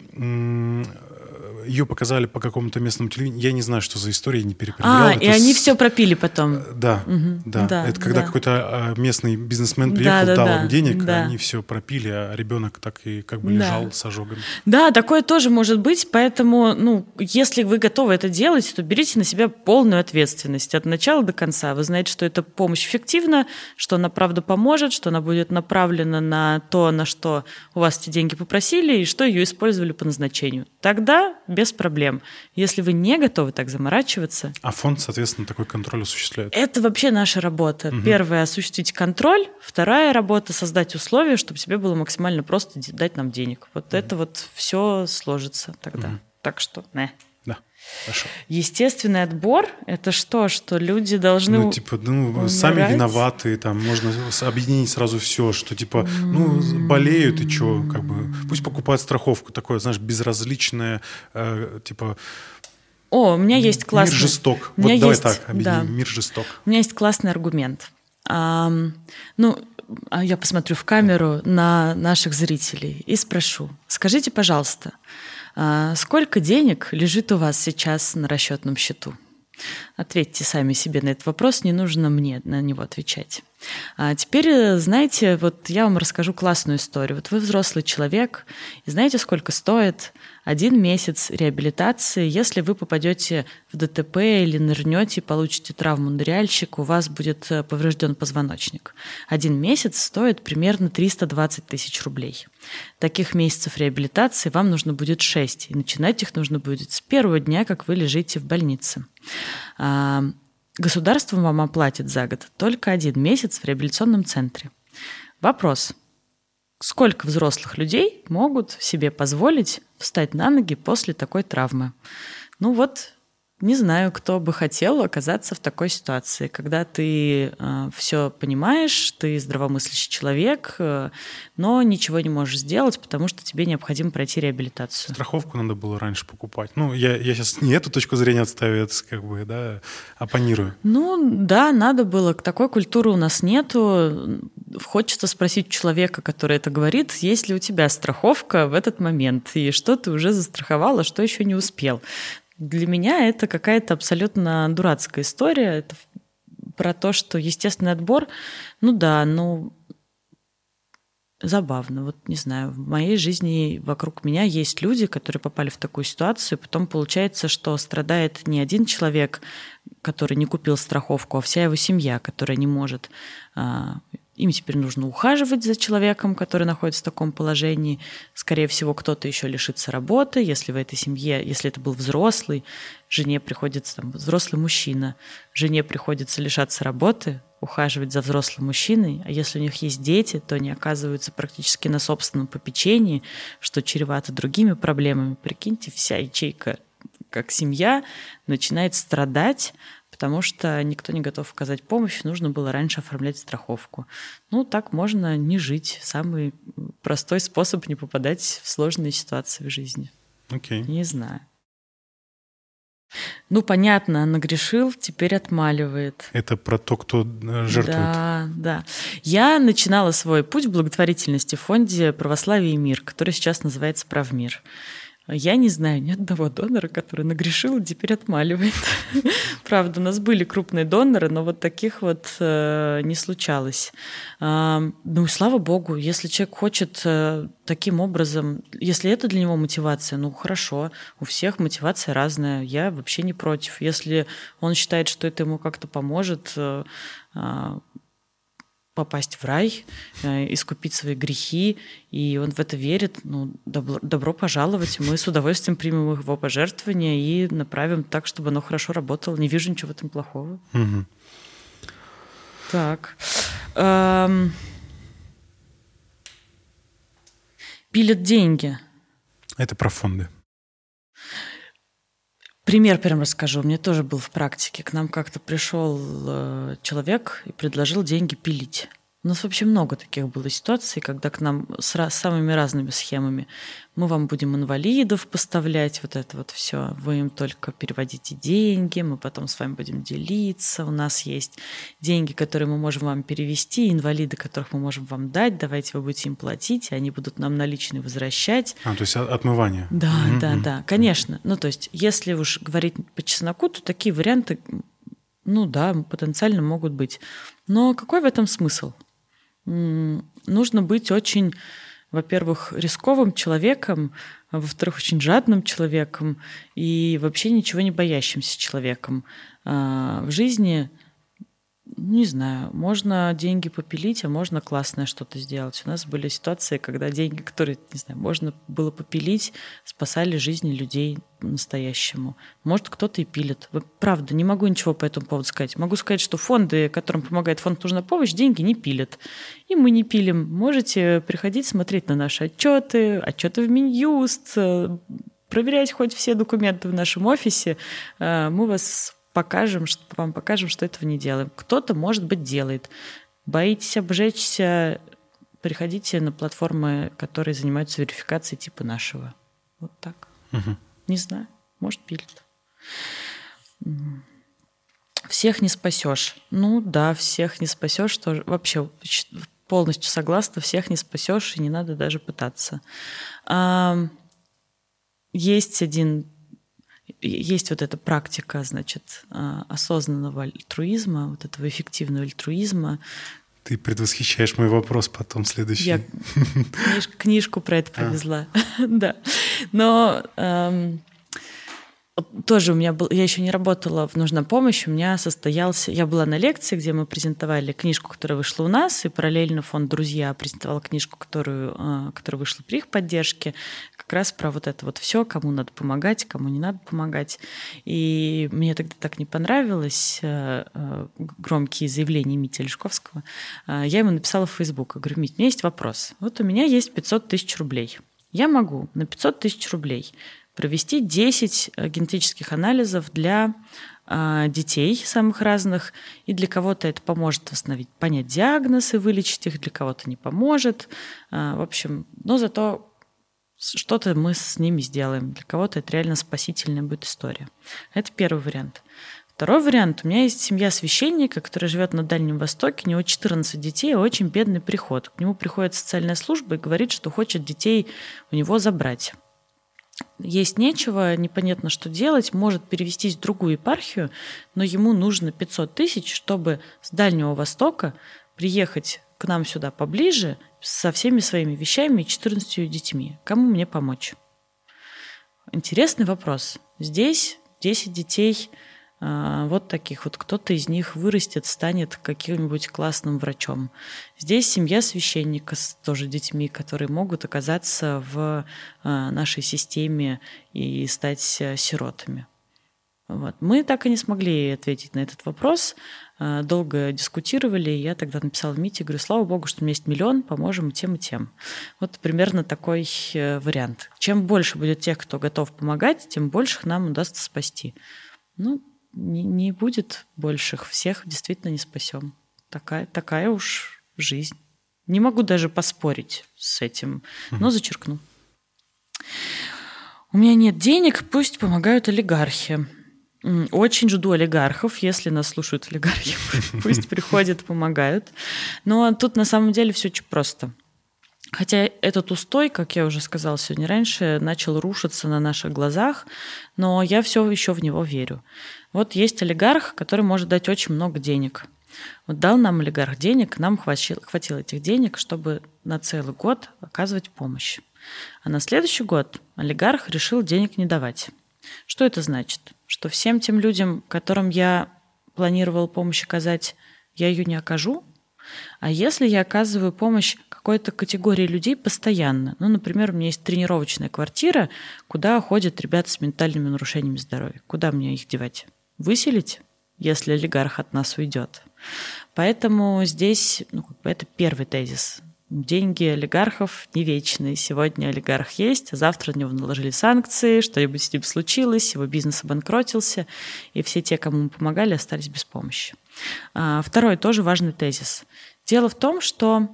ее показали по какому-то местному телевидению. Я не знаю, что за история, я не перепроверял. А, и они все пропили потом. Да, угу. да. да. Это когда да. какой-то а, местный бизнесмен приехал, да, да, дал да, им денег, да. они все пропили, а ребенок так и как бы лежал да. с ожогами. Да, такое тоже может быть, поэтому, ну, если вы готовы это делать, то берите на себя полную ответственность от начала до конца. Вы знаете, что эта помощь эффективна, что она правда поможет, что она будет направлена на то, на что у вас эти деньги попросили, и что ее использовали по назначению. Тогда без проблем. Если вы не готовы так заморачиваться... А фонд, соответственно, такой контроль осуществляет? Это вообще наша работа. Угу. Первая — осуществить контроль. Вторая работа — создать условия, чтобы тебе было максимально просто дать нам денег. Вот угу. это вот все сложится тогда. Угу. Так что, не. Хорошо. Естественный отбор – это что? Что люди должны Ну, типа, ну, умирать? сами виноваты, там, можно объединить сразу все, что, типа, ну, болеют и что, как бы, пусть покупают страховку, такое, знаешь, безразличное, э, типа, о, у меня есть классный... Мир жесток. У меня вот есть... давай так, объединим. Да. Мир жесток. У меня есть классный аргумент. А, ну, я посмотрю в камеру на наших зрителей и спрошу. Скажите, пожалуйста, сколько денег лежит у вас сейчас на расчетном счету? Ответьте сами себе на этот вопрос, не нужно мне на него отвечать. А теперь, знаете, вот я вам расскажу классную историю. Вот вы взрослый человек, и знаете, сколько стоит один месяц реабилитации, если вы попадете в ДТП или нырнете получите травму ныряльщика, у вас будет э, поврежден позвоночник. Один месяц стоит примерно 320 тысяч рублей. Таких месяцев реабилитации вам нужно будет 6, и начинать их нужно будет с первого дня, как вы лежите в больнице. А, государство вам оплатит за год только один месяц в реабилитационном центре. Вопрос сколько взрослых людей могут себе позволить встать на ноги после такой травмы? Ну вот не знаю, кто бы хотел оказаться в такой ситуации, когда ты э, все понимаешь, ты здравомыслящий человек, э, но ничего не можешь сделать, потому что тебе необходимо пройти реабилитацию. Страховку надо было раньше покупать. Ну, я, я сейчас не эту точку зрения отставлю, это как бы, да, оппонирую. Ну, да, надо было. Такой культуры у нас нету. Хочется спросить человека, который это говорит, есть ли у тебя страховка в этот момент, и что ты уже застраховала, что еще не успел. Для меня это какая-то абсолютно дурацкая история. Это про то, что естественный отбор, ну да, ну забавно. Вот не знаю, в моей жизни вокруг меня есть люди, которые попали в такую ситуацию, и потом получается, что страдает не один человек, который не купил страховку, а вся его семья, которая не может а, им теперь нужно ухаживать за человеком, который находится в таком положении. Скорее всего, кто-то еще лишится работы. Если в этой семье, если это был взрослый, жене приходится, там, взрослый мужчина, жене приходится лишаться работы, ухаживать за взрослым мужчиной, а если у них есть дети, то они оказываются практически на собственном попечении, что чревато другими проблемами. Прикиньте, вся ячейка как семья начинает страдать, потому что никто не готов оказать помощь, нужно было раньше оформлять страховку. Ну, так можно не жить. Самый простой способ не попадать в сложные ситуации в жизни. Окей. Okay. Не знаю. Ну, понятно, нагрешил, теперь отмаливает. Это про то, кто э, жертвует. Да, да. Я начинала свой путь в благотворительности в фонде «Православие и мир», который сейчас называется «Правмир». Я не знаю ни одного донора, который нагрешил и теперь отмаливает. Правда, у нас были крупные доноры, но вот таких вот э, не случалось. Э, ну, слава богу, если человек хочет э, таким образом, если это для него мотивация, ну хорошо, у всех мотивация разная, я вообще не против. Если он считает, что это ему как-то поможет, э, э, попасть в рай, э, искупить свои грехи, и он в это верит, ну, добро, добро пожаловать, мы с удовольствием примем его пожертвования и направим так, чтобы оно хорошо работало. Не вижу ничего в этом плохого. Угу. Так. Эм... Пилят деньги. Это про фонды. Пример прям расскажу. Мне тоже был в практике. К нам как-то пришел э, человек и предложил деньги пилить. У нас вообще много таких было ситуаций, когда к нам с раз, самыми разными схемами. Мы вам будем инвалидов поставлять, вот это вот все. Вы им только переводите деньги, мы потом с вами будем делиться. У нас есть деньги, которые мы можем вам перевести, инвалиды, которых мы можем вам дать. Давайте вы будете им платить, и они будут нам наличные возвращать. А, то есть отмывание. Да, mm-hmm. да, да, конечно. Ну, то есть, если уж говорить по чесноку, то такие варианты, ну да, потенциально могут быть. Но какой в этом смысл? Нужно быть очень, во-первых, рисковым человеком, а во-вторых, очень жадным человеком и вообще ничего не боящимся человеком. А, в жизни не знаю, можно деньги попилить, а можно классное что-то сделать. У нас были ситуации, когда деньги, которые, не знаю, можно было попилить, спасали жизни людей настоящему. Может, кто-то и пилит. Правда, не могу ничего по этому поводу сказать. Могу сказать, что фонды, которым помогает фонд «Нужна помощь», деньги не пилят. И мы не пилим. Можете приходить смотреть на наши отчеты, отчеты в Минюст, э, проверять хоть все документы в нашем офисе. Э, мы вас покажем, что, вам покажем, что этого не делаем. Кто-то, может быть, делает. Боитесь обжечься, приходите на платформы, которые занимаются верификацией типа нашего. Вот так. Угу. Не знаю, может, пилит. Всех не спасешь. Ну да, всех не спасешь. Тоже вообще полностью согласна, всех не спасешь, и не надо даже пытаться. Есть один есть вот эта практика, значит, а, осознанного альтруизма, вот этого эффективного альтруизма. Ты предвосхищаешь мой вопрос потом следующий. Я книжку, книжку про это а. привезла, а. да. Но эм, тоже у меня был, я еще не работала в «Нужна помощь», у меня состоялся, я была на лекции, где мы презентовали книжку, которая вышла у нас, и параллельно фонд «Друзья» презентовал книжку, которую, а, которая вышла при их поддержке, как раз про вот это вот все, кому надо помогать, кому не надо помогать. И мне тогда так не понравилось э, э, громкие заявления Мити Лешковского. А, я ему написала в Facebook, говорю, Мить, у меня есть вопрос. Вот у меня есть 500 тысяч рублей. Я могу на 500 тысяч рублей провести 10 э, генетических анализов для а, детей самых разных, и для кого-то это поможет восстановить, понять диагноз и вылечить их, для кого-то не поможет. А, в общем, но зато что-то мы с ними сделаем. Для кого-то это реально спасительная будет история. Это первый вариант. Второй вариант. У меня есть семья священника, который живет на Дальнем Востоке. У него 14 детей, очень бедный приход. К нему приходит социальная служба и говорит, что хочет детей у него забрать есть нечего, непонятно, что делать, может перевестись в другую епархию, но ему нужно 500 тысяч, чтобы с Дальнего Востока приехать к нам сюда поближе со всеми своими вещами и 14 детьми. Кому мне помочь? Интересный вопрос. Здесь 10 детей – вот таких вот. Кто-то из них вырастет, станет каким-нибудь классным врачом. Здесь семья священника с тоже детьми, которые могут оказаться в а, нашей системе и стать э, сиротами. Вот. Мы так и не смогли ответить на этот вопрос. А, долго дискутировали. Я тогда написала Мите, говорю, слава богу, что у меня есть миллион, поможем тем, и тем. Вот примерно такой э, вариант. Чем больше будет тех, кто готов помогать, тем больше нам удастся спасти. Ну, не, не будет больших, всех действительно не спасем. Такая, такая уж жизнь. Не могу даже поспорить с этим, но зачеркну. У меня нет денег, пусть помогают олигархи. Очень жду олигархов, если нас слушают олигархи, пусть приходят, помогают. Но тут на самом деле все очень просто. Хотя этот устой, как я уже сказала сегодня раньше, начал рушиться на наших глазах, но я все еще в него верю. Вот есть олигарх, который может дать очень много денег. Вот дал нам олигарх денег, нам хватило, хватило этих денег, чтобы на целый год оказывать помощь. А на следующий год олигарх решил денег не давать. Что это значит? Что всем тем людям, которым я планировал помощь оказать, я ее не окажу, а если я оказываю помощь какой-то категории людей постоянно, ну, например, у меня есть тренировочная квартира, куда ходят ребята с ментальными нарушениями здоровья, куда мне их девать? Выселить, если олигарх от нас уйдет? Поэтому здесь ну, это первый тезис. Деньги олигархов не вечные. Сегодня олигарх есть, а завтра на него наложили санкции, что-нибудь с ним случилось, его бизнес обанкротился, и все те, кому мы помогали, остались без помощи. А, второй тоже важный тезис. Дело в том, что,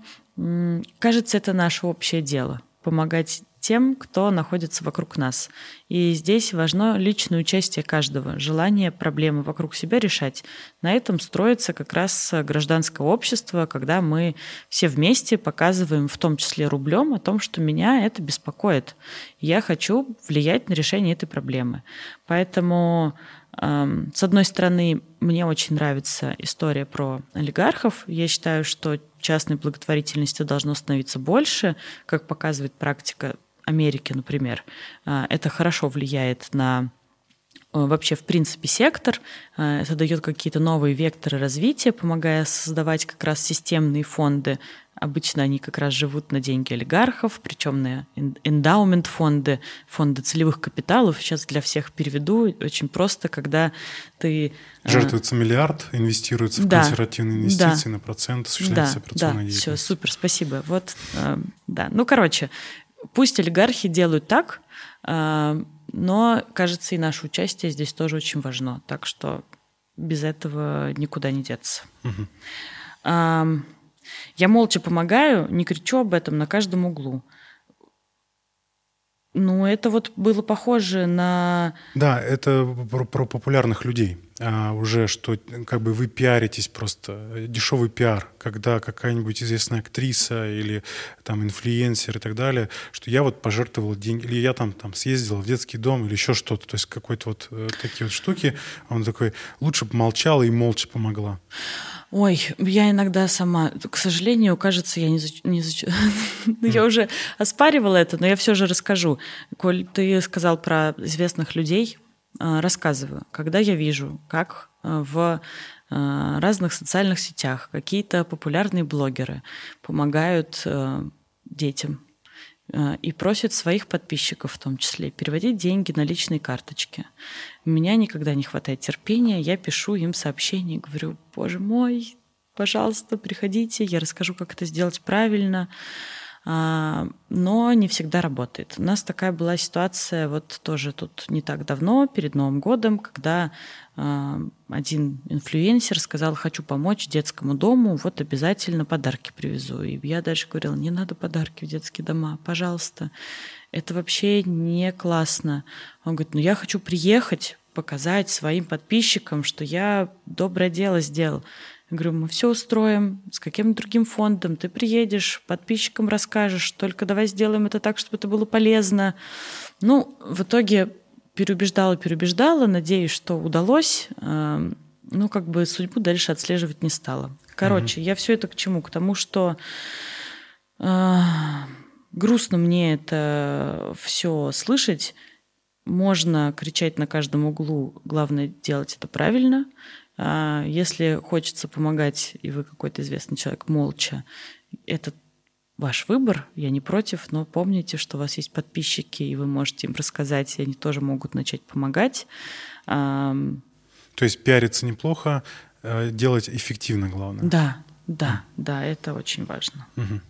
кажется, это наше общее дело – помогать тем, кто находится вокруг нас. И здесь важно личное участие каждого, желание проблемы вокруг себя решать. На этом строится как раз гражданское общество, когда мы все вместе показываем, в том числе рублем, о том, что меня это беспокоит. Я хочу влиять на решение этой проблемы. Поэтому с одной стороны, мне очень нравится история про олигархов. Я считаю, что частной благотворительности должно становиться больше, как показывает практика Америки, например. А, это хорошо влияет на э, вообще, в принципе, сектор. А, это дает какие-то новые векторы развития, помогая создавать как раз системные фонды Обычно они как раз живут на деньги олигархов, причем на эндаумент фонды, фонды целевых капиталов. Сейчас для всех переведу очень просто, когда ты... Э, Жертвуется миллиард, инвестируется в да, консервативные инвестиции да, на процент, осуществляется да, операционная да, все, супер, спасибо. Вот, э, да. Ну, короче, пусть олигархи делают так, э, но, кажется, и наше участие здесь тоже очень важно. Так что без этого никуда не деться. Угу. Я молча помогаю, не кричу об этом на каждом углу. Ну, это вот было похоже на... Да, это про, про популярных людей. А, уже, что как бы вы пиаритесь просто. Дешевый пиар, когда какая-нибудь известная актриса или там инфлюенсер и так далее, что я вот пожертвовал деньги, или я там, там съездил в детский дом или еще что-то. То есть какой-то вот э, такие вот штуки. Он такой, лучше бы молчала и молча помогла. Ой, я иногда сама, к сожалению, кажется, я не, за, не за, я уже оспаривала это, но я все же расскажу. Коль ты сказал про известных людей, э, рассказываю. Когда я вижу, как э, в э, разных социальных сетях какие-то популярные блогеры помогают детям Э, и просит своих подписчиков в том числе переводить деньги на личные карточки. У меня никогда не хватает терпения, я пишу им сообщения, говорю, боже мой, пожалуйста, приходите, я расскажу, как это сделать правильно. А, но не всегда работает. У нас такая была ситуация вот тоже тут не так давно, перед Новым годом, когда а, один инфлюенсер сказал, хочу помочь детскому дому, вот обязательно подарки привезу. И я дальше говорила, не надо подарки в детские дома, пожалуйста. Это вообще не классно. Он говорит, ну я хочу приехать, показать своим подписчикам, что я доброе дело сделал. Я говорю, мы все устроим с каким-то другим фондом, ты приедешь, подписчикам расскажешь, только давай сделаем это так, чтобы это было полезно. Ну, в итоге переубеждала, переубеждала, надеюсь, что удалось. Эм, ну, как бы судьбу дальше отслеживать не стала. Короче, mm-hmm. я все это к чему? К тому, что э, грустно мне это все слышать. Можно кричать на каждом углу, главное делать это правильно. А, если хочется помогать, и вы какой-то известный человек молча, это ваш выбор, я не против, но помните, что у вас есть подписчики, и вы можете им рассказать, и они тоже могут начать помогать. То есть пиариться неплохо, а делать эффективно, главное. Да, да, да, это очень важно. Угу.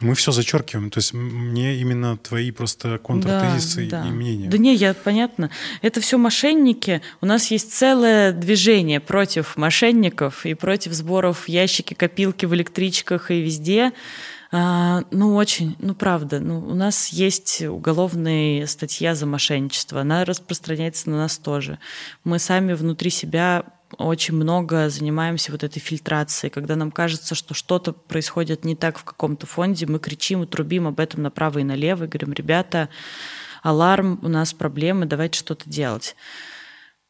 Мы все зачеркиваем. То есть мне именно твои просто контртезисы да, да. и мнения. Да не, я понятно. Это все мошенники. У нас есть целое движение против мошенников и против сборов ящики, копилки в электричках и везде. А, ну, очень, ну, правда. Ну, у нас есть уголовная статья за мошенничество. Она распространяется на нас тоже. Мы сами внутри себя очень много занимаемся вот этой фильтрацией, когда нам кажется, что что-то происходит не так в каком-то фонде, мы кричим и трубим об этом направо и налево, и говорим, ребята, аларм, у нас проблемы, давайте что-то делать.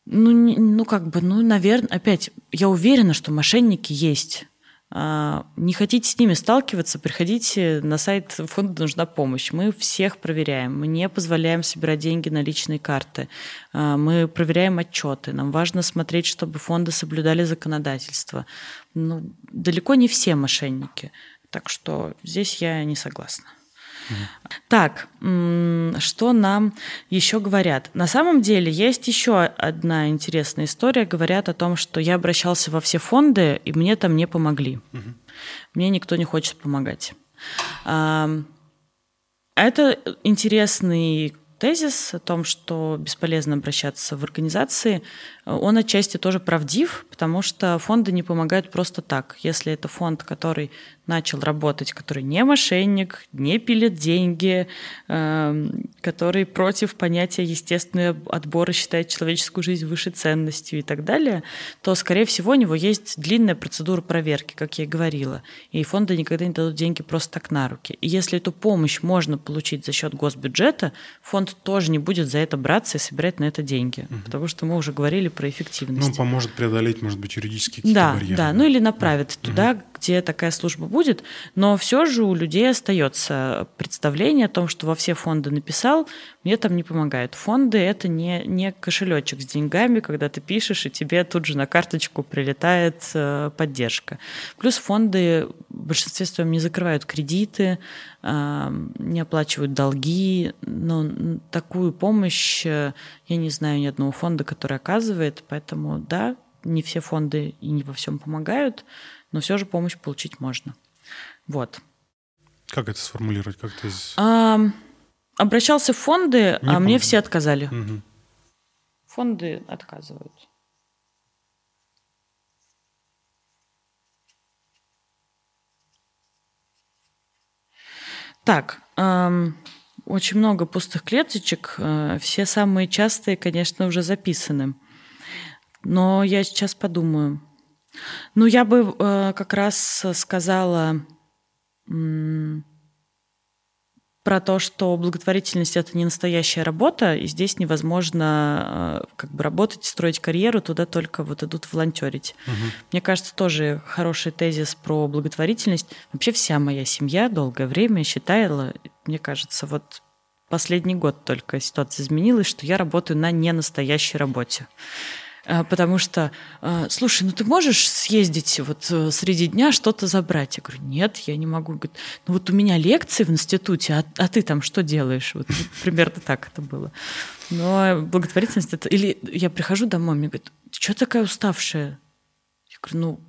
Ну, ну как бы, ну, наверное, опять, я уверена, что мошенники есть. А, не хотите с ними сталкиваться, приходите на сайт фонда «Нужна помощь». Мы всех проверяем. Мы не позволяем собирать деньги на личные карты. А, мы проверяем отчеты. Нам важно смотреть, чтобы фонды соблюдали законодательство. Ну, далеко не все мошенники. Так что здесь я не согласна. Так, что нам еще говорят? На самом деле есть еще одна интересная история. Говорят о том, что я обращался во все фонды, и мне там не помогли. Угу. Мне никто не хочет помогать. Это интересный тезис о том, что бесполезно обращаться в организации, он отчасти тоже правдив, потому что фонды не помогают просто так. Если это фонд, который начал работать, который не мошенник, не пилит деньги, эм, который против понятия естественного отбора считает человеческую жизнь выше ценностью и так далее, то, скорее всего, у него есть длинная процедура проверки, как я и говорила. И фонды никогда не дадут деньги просто так на руки. И если эту помощь можно получить за счет госбюджета, фонд тоже не будет за это браться и собирать на это деньги. Угу. Потому что мы уже говорили про эффективность. Ну, поможет преодолеть, может быть, юридические какие-то да, барьеры. Да, ну или направит угу. туда, где такая служба будет, но все же у людей остается представление о том, что во все фонды написал, мне там не помогает. Фонды это не, не кошелечек с деньгами, когда ты пишешь, и тебе тут же на карточку прилетает э, поддержка. Плюс фонды в большинстве своем не закрывают кредиты, э, не оплачивают долги, но такую помощь э, я не знаю ни одного фонда, который оказывает, поэтому да, не все фонды и не во всем помогают, но все же помощь получить можно. Вот. Как это сформулировать? Как ты... А, обращался в фонды, Не а помню. мне все отказали. Угу. Фонды отказывают. Так, эм, очень много пустых клеточек. Э, все самые частые, конечно, уже записаны. Но я сейчас подумаю. Ну, я бы э, как раз сказала про то, что благотворительность это не настоящая работа, и здесь невозможно э, как бы работать, строить карьеру, туда только вот идут волонтерить. Угу. Мне кажется, тоже хороший тезис про благотворительность. Вообще вся моя семья долгое время считала, мне кажется, вот последний год только ситуация изменилась, что я работаю на ненастоящей работе. Э, потому что, э, слушай, ну ты можешь съездить вот э, среди дня что-то забрать? Я говорю, нет, я не могу. Говорит, ну вот у меня лекции в институте, а, а ты там что делаешь? Вот примерно так это было. Но благотворительность это... Или я прихожу домой, мне говорят, ты что такая уставшая? Я говорю, ну,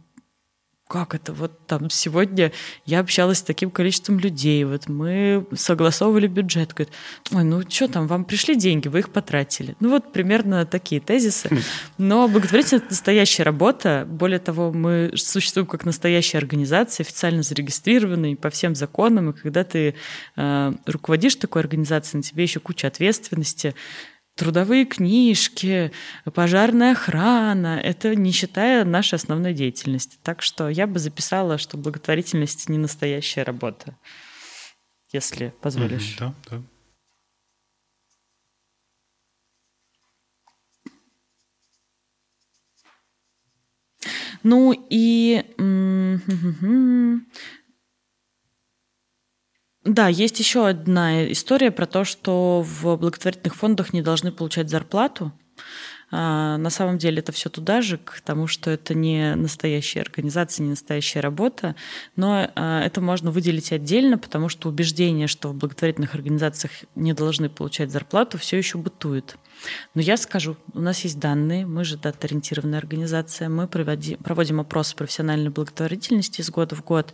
как это? Вот там сегодня я общалась с таким количеством людей, вот мы согласовывали бюджет. Говорит, ой, ну что там, вам пришли деньги, вы их потратили. Ну вот примерно такие тезисы. Хм. Но благотворительность — это настоящая работа. Более того, мы существуем как настоящая организация, официально зарегистрированная по всем законам. И когда ты э, руководишь такой организацией, на тебе еще куча ответственности трудовые книжки, пожарная охрана. Это не считая нашей основной деятельности. Так что я бы записала, что благотворительность не настоящая работа, если позволишь. да, да. Ну и да, есть еще одна история про то, что в благотворительных фондах не должны получать зарплату. А, на самом деле это все туда же, к тому, что это не настоящая организация, не настоящая работа, но а, это можно выделить отдельно, потому что убеждение, что в благотворительных организациях не должны получать зарплату, все еще бытует. Но я скажу, у нас есть данные, мы же дата-ориентированная организация, мы проводим, проводим опросы профессиональной благотворительности из года в год.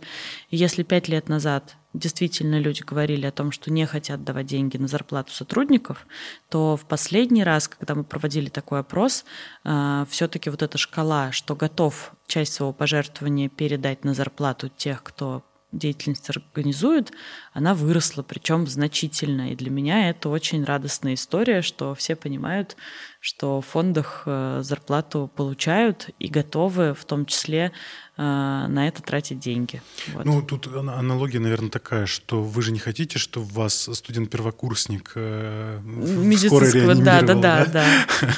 И если пять лет назад действительно люди говорили о том, что не хотят давать деньги на зарплату сотрудников, то в последний раз, когда мы проводили такой опрос, а, все-таки вот эта шкала, что готов часть своего пожертвования передать на зарплату тех, кто деятельность организуют, она выросла, причем значительно. И для меня это очень радостная история, что все понимают, что в фондах э, зарплату получают и готовы в том числе э, на это тратить деньги. Вот. Ну, тут аналогия, наверное, такая, что вы же не хотите, чтобы вас студент-первокурсник э, Медицинского, да, да, да, да.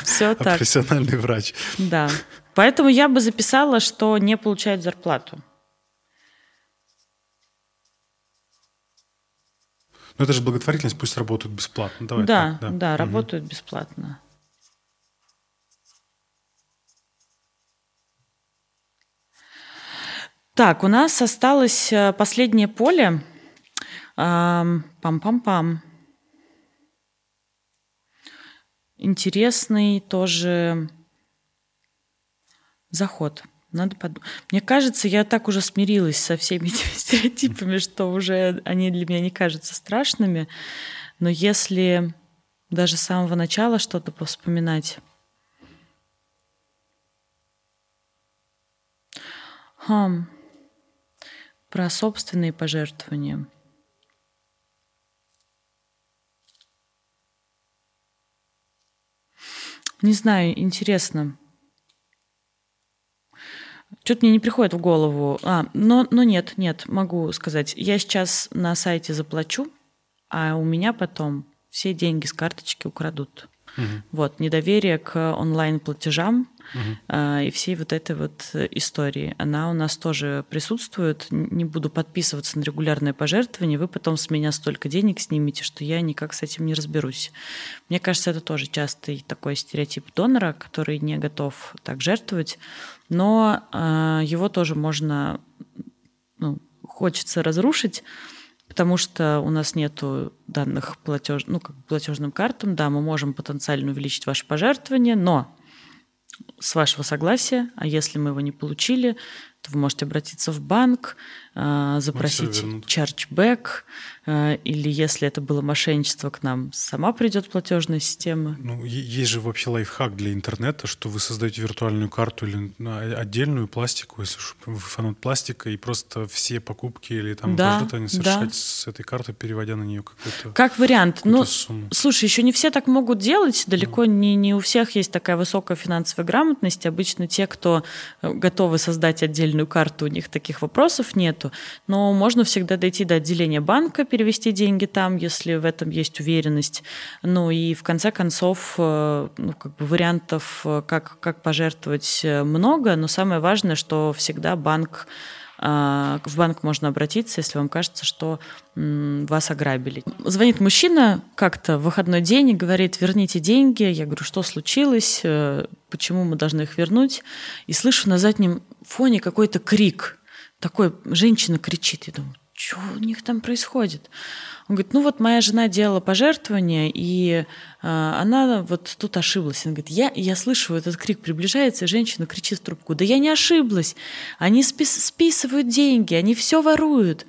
Все а так. профессиональный врач. Да. Поэтому я бы записала, что не получает зарплату. Но это же благотворительность, пусть работают бесплатно. Давай да, так, да, да, угу. работают бесплатно. Так, у нас осталось э, последнее поле. Пам-пам-пам. Интересный тоже заход. Надо под... Мне кажется, я так уже смирилась со всеми этими стереотипами, что уже они для меня не кажутся страшными. Но если даже с самого начала что-то повспоминать... Хм. Про собственные пожертвования. Не знаю, интересно. Что-то мне не приходит в голову. А, но, но нет, нет, могу сказать. Я сейчас на сайте заплачу, а у меня потом все деньги с карточки украдут. Угу. Вот, недоверие к онлайн-платежам угу. и всей вот этой вот истории. Она у нас тоже присутствует. Не буду подписываться на регулярное пожертвование, вы потом с меня столько денег снимете, что я никак с этим не разберусь. Мне кажется, это тоже частый такой стереотип донора, который не готов так жертвовать, но а, его тоже можно, ну, хочется разрушить, потому что у нас нет данных платеж, ну, как платежным картам. Да, мы можем потенциально увеличить ваше пожертвование, но с вашего согласия, а если мы его не получили, то вы можете обратиться в банк, запросить чарджбэк, а, или если это было мошенничество к нам, сама придет платежная система. Ну, есть же вообще лайфхак для интернета, что вы создаете виртуальную карту или ну, отдельную пластику, если вы фанат пластика, и просто все покупки или там да, пожертвования совершать да. с этой карты, переводя на нее какую-то Как вариант. Ну, сумму. слушай, еще не все так могут делать, далеко ну. не, не у всех есть такая высокая финансовая грамотность. Обычно те, кто э, готовы создать отдельную карту, у них таких вопросов нету. Но можно всегда дойти до отделения банка, перевести деньги там, если в этом есть уверенность. Ну и в конце концов, э, ну, как бы вариантов, э, как, как пожертвовать э, много, но самое важное, что всегда банк в банк можно обратиться, если вам кажется, что вас ограбили. Звонит мужчина как-то в выходной день и говорит, верните деньги. Я говорю, что случилось, почему мы должны их вернуть. И слышу на заднем фоне какой-то крик такой, женщина кричит, я думаю, что у них там происходит? Он говорит, ну вот моя жена делала пожертвование, и э, она вот тут ошиблась. Он говорит, я, я слышу, этот крик приближается, и женщина кричит в трубку, да я не ошиблась, они спис списывают деньги, они все воруют.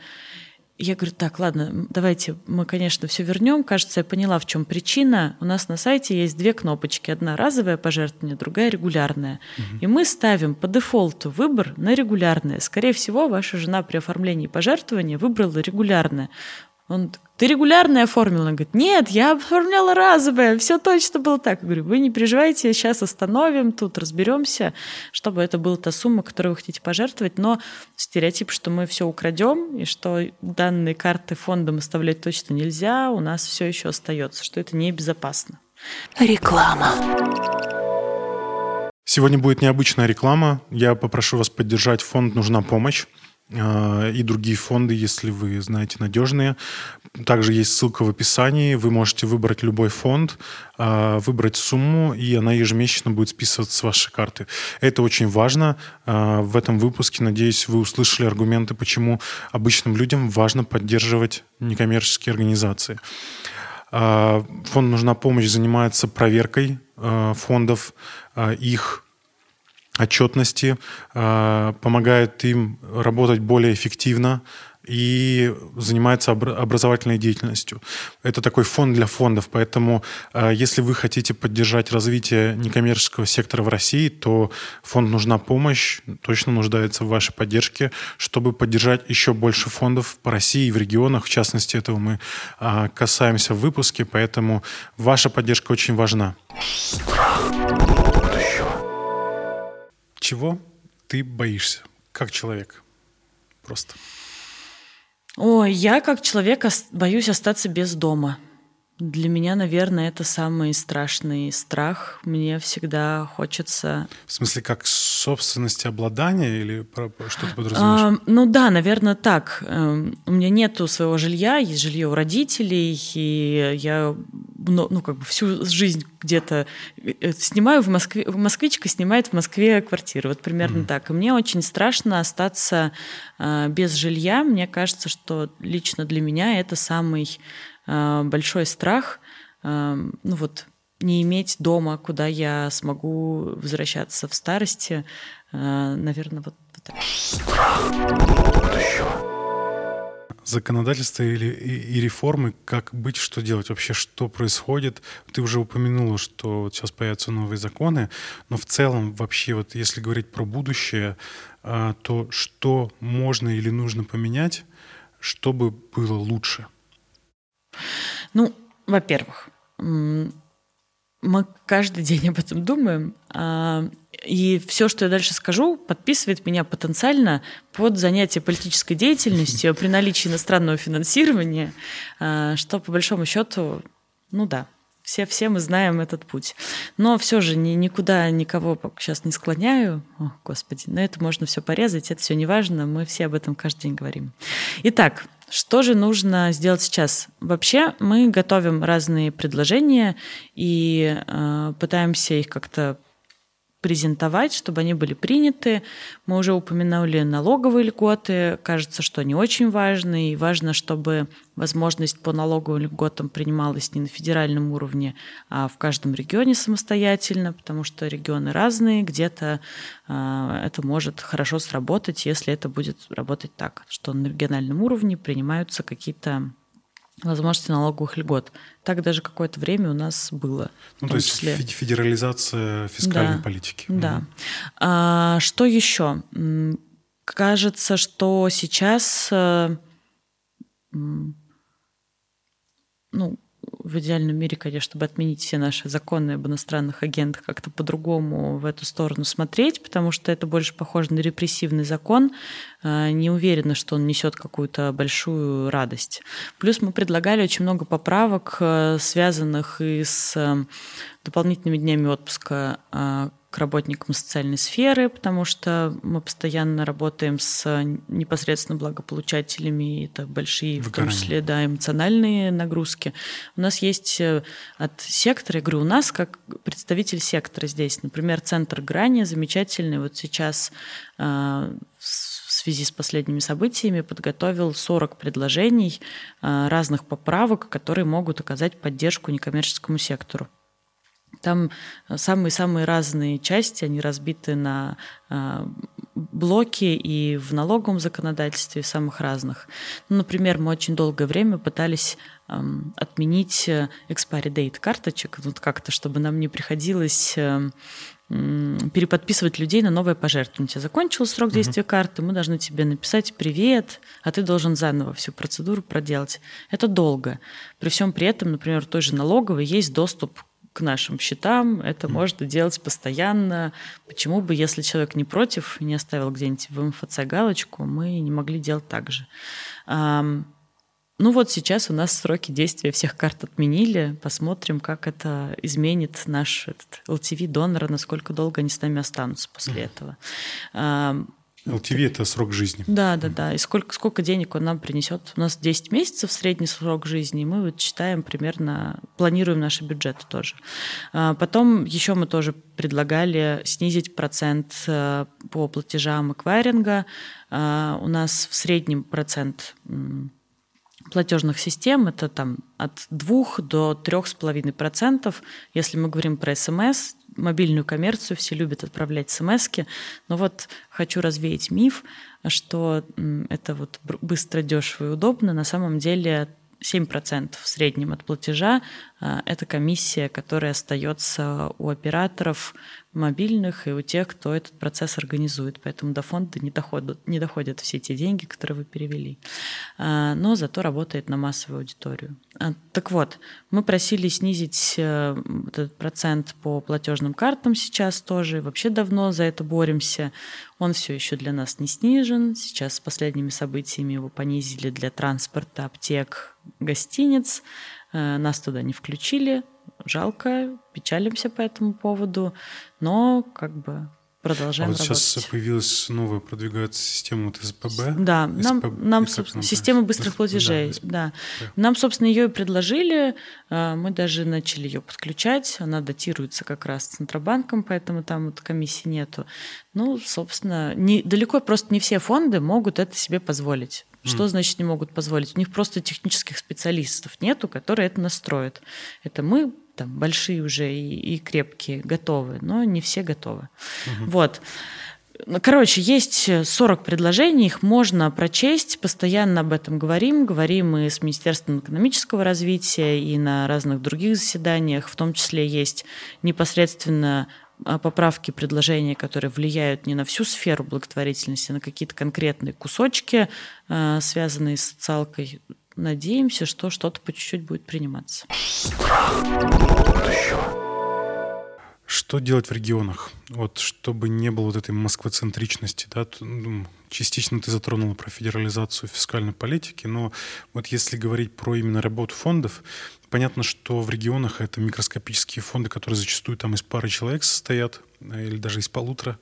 Я говорю, так, ладно, давайте мы, конечно, все вернем. Кажется, я поняла, в чем причина. У нас на сайте есть две кнопочки. Одна разовое пожертвование, другая регулярная. Угу. И мы ставим по дефолту выбор на регулярное. Скорее всего, ваша жена при оформлении пожертвования выбрала регулярное. Он, ты регулярное оформила? Она говорит, нет, я оформляла разовое, все точно было так. Я говорю, вы не переживайте, сейчас остановим, тут разберемся, чтобы это была та сумма, которую вы хотите пожертвовать. Но стереотип, что мы все украдем, и что данные карты фондом оставлять точно нельзя, у нас все еще остается, что это небезопасно. Реклама. Сегодня будет необычная реклама. Я попрошу вас поддержать фонд «Нужна помощь». А, и другие фонды, если вы знаете, надежные. Также есть ссылка в описании. Вы можете выбрать любой фонд, а, выбрать сумму, и она ежемесячно будет списываться с вашей карты. Это очень важно. А, в этом выпуске, надеюсь, вы услышали аргументы, почему обычным людям важно поддерживать некоммерческие организации. Фонд «Нужна помощь» занимается проверкой фондов, их отчетности, а, помогает им работать более эффективно и занимается образовательной деятельностью. Это такой фонд для фондов, поэтому э, если вы хотите поддержать развитие некоммерческого сектора в России, то фонд нужна помощь, точно нуждается в вашей поддержке, чтобы поддержать еще больше фондов по России и в регионах. В частности, этого мы э, касаемся в выпуске, поэтому ваша поддержка очень важна. Чего ты боишься как человек? Просто. Ой, я как человек боюсь остаться без дома. Для меня, наверное, это самый страшный страх. Мне всегда хочется... В смысле, как собственности обладания или что ты подразумеваешь? А, ну да, наверное, так. Эм, у меня нету своего жилья, есть жилье у родителей, и я ну, как бы всю жизнь где-то э, снимаю в Москве, москвичка снимает в Москве квартиру, вот примерно mm-hmm. так. И мне очень страшно остаться э, без жилья. Мне кажется, что лично для меня это самый Э, большой страх, э, ну вот, не иметь дома, куда я смогу возвращаться в старости. Э, наверное, вот, вот так. Законодательство или, и, и реформы, как быть, что делать, вообще что происходит. Ты уже упомянула, что вот сейчас появятся новые законы, но в целом вообще вот если говорить про будущее, то что можно или нужно поменять, чтобы было лучше – ну, во-первых, мы каждый день об этом думаем, а, и все, что я дальше скажу, подписывает меня потенциально под занятие политической деятельностью при наличии иностранного финансирования, а, что по большому счету, ну да, все, все мы знаем этот путь. Но все же ни, никуда никого сейчас не склоняю. О, Господи, но это можно все порезать, это все не важно, мы все об этом каждый день говорим. Итак, что же нужно сделать сейчас? Вообще мы готовим разные предложения и э, пытаемся их как-то презентовать, чтобы они были приняты. Мы уже упомянули налоговые льготы. Кажется, что они очень важны. И важно, чтобы возможность по налоговым льготам принималась не на федеральном уровне, а в каждом регионе самостоятельно, потому что регионы разные. Где-то э, это может хорошо сработать, если это будет работать так, что на региональном уровне принимаются какие-то возможности налоговых льгот. Так даже какое-то время у нас было. Ну, то есть числе. федерализация фискальной да, политики. Да. Угу. А, что еще? Кажется, что сейчас э, ну, в идеальном мире, конечно, чтобы отменить все наши законы об иностранных агентах, как-то по-другому в эту сторону смотреть, потому что это больше похоже на репрессивный закон. А, не уверена, что он несет какую-то большую радость. Плюс мы предлагали очень много поправок, э, связанных и с э, дополнительными днями отпуска а, к работникам социальной сферы, потому что мы постоянно работаем с непосредственно благополучателями, и это большие, в том числе, да, эмоциональные нагрузки. У нас есть э, от сектора, я говорю, у нас как представитель сектора здесь, например, центр грани замечательный, вот сейчас э, в связи с последними событиями подготовил 40 предложений э, разных поправок, которые могут оказать поддержку некоммерческому сектору. Там самые-самые разные части, они разбиты на а, блоки и в налоговом законодательстве, самых разных. Ну, например, мы очень долгое время пытались отменить э, expiry date карточек, вот как-то, чтобы нам не приходилось э, переподписывать людей на новое пожертвование. У тебя закончился срок действия uh-huh. карты, мы должны тебе написать «привет», а ты должен заново всю процедуру проделать. Это долго. При всем при этом, например, в той же налоговой есть доступ к нашим счетам, это mm. можно делать постоянно. Почему бы, если человек не против, не оставил где-нибудь в МФЦ галочку, мы не могли делать так же. Ну вот сейчас у нас сроки действия всех карт отменили. Посмотрим, как это изменит наш этот LTV донора, насколько долго они с нами останутся после этого. LTV – это срок жизни. Да, да, да. И сколько, сколько денег он нам принесет? У нас 10 месяцев средний срок жизни, и мы вот считаем примерно, планируем наши бюджеты тоже. А, потом еще мы тоже предлагали снизить процент э, по платежам эквайринга. А, у нас в среднем процент платежных систем это там от 2 до 3,5%. Если мы говорим про СМС, мобильную коммерцию, все любят отправлять смс -ки. Но вот хочу развеять миф, что это вот быстро, дешево и удобно. На самом деле 7% в среднем от платежа а, – это комиссия, которая остается у операторов мобильных и у тех, кто этот процесс организует. Поэтому до фонда не доходят, не доходят все те деньги, которые вы перевели. А, но зато работает на массовую аудиторию. А, так вот, мы просили снизить э, этот процент по платежным картам сейчас тоже. Вообще давно за это боремся. Он все еще для нас не снижен. Сейчас с последними событиями его понизили для транспорта, аптек, гостиниц. Э, нас туда не включили, жалко, печалимся по этому поводу, но как бы продолжаем а вот работать. сейчас появилась новая, продвигается система вот СПБ. Да, нам, СПБ, нам собственно, система быстрых платежей. Да, да. Нам, собственно, ее и предложили. А, мы даже начали ее подключать. Она датируется как раз Центробанком, поэтому там вот комиссии нету. Ну, собственно, не, далеко просто не все фонды могут это себе позволить. Что значит не могут позволить? У них просто технических специалистов нету, которые это настроят. Это мы там большие уже и, и крепкие, готовы, но не все готовы. Угу. Вот. Ну, короче, есть 40 предложений, их можно прочесть, постоянно об этом говорим. Говорим и с Министерством экономического развития, и на разных других заседаниях. В том числе есть непосредственно а, поправки, предложения, которые влияют не на всю сферу благотворительности, а на какие-то конкретные кусочки, а, связанные с социалкой надеемся, что что-то по чуть-чуть будет приниматься. Что делать в регионах? Вот, чтобы не было вот этой москвоцентричности, да, ну, частично ты затронула про федерализацию фискальной политики, но вот если говорить про именно работу фондов, понятно, что в регионах это микроскопические фонды, которые зачастую там из пары человек состоят, э, или даже из полутора,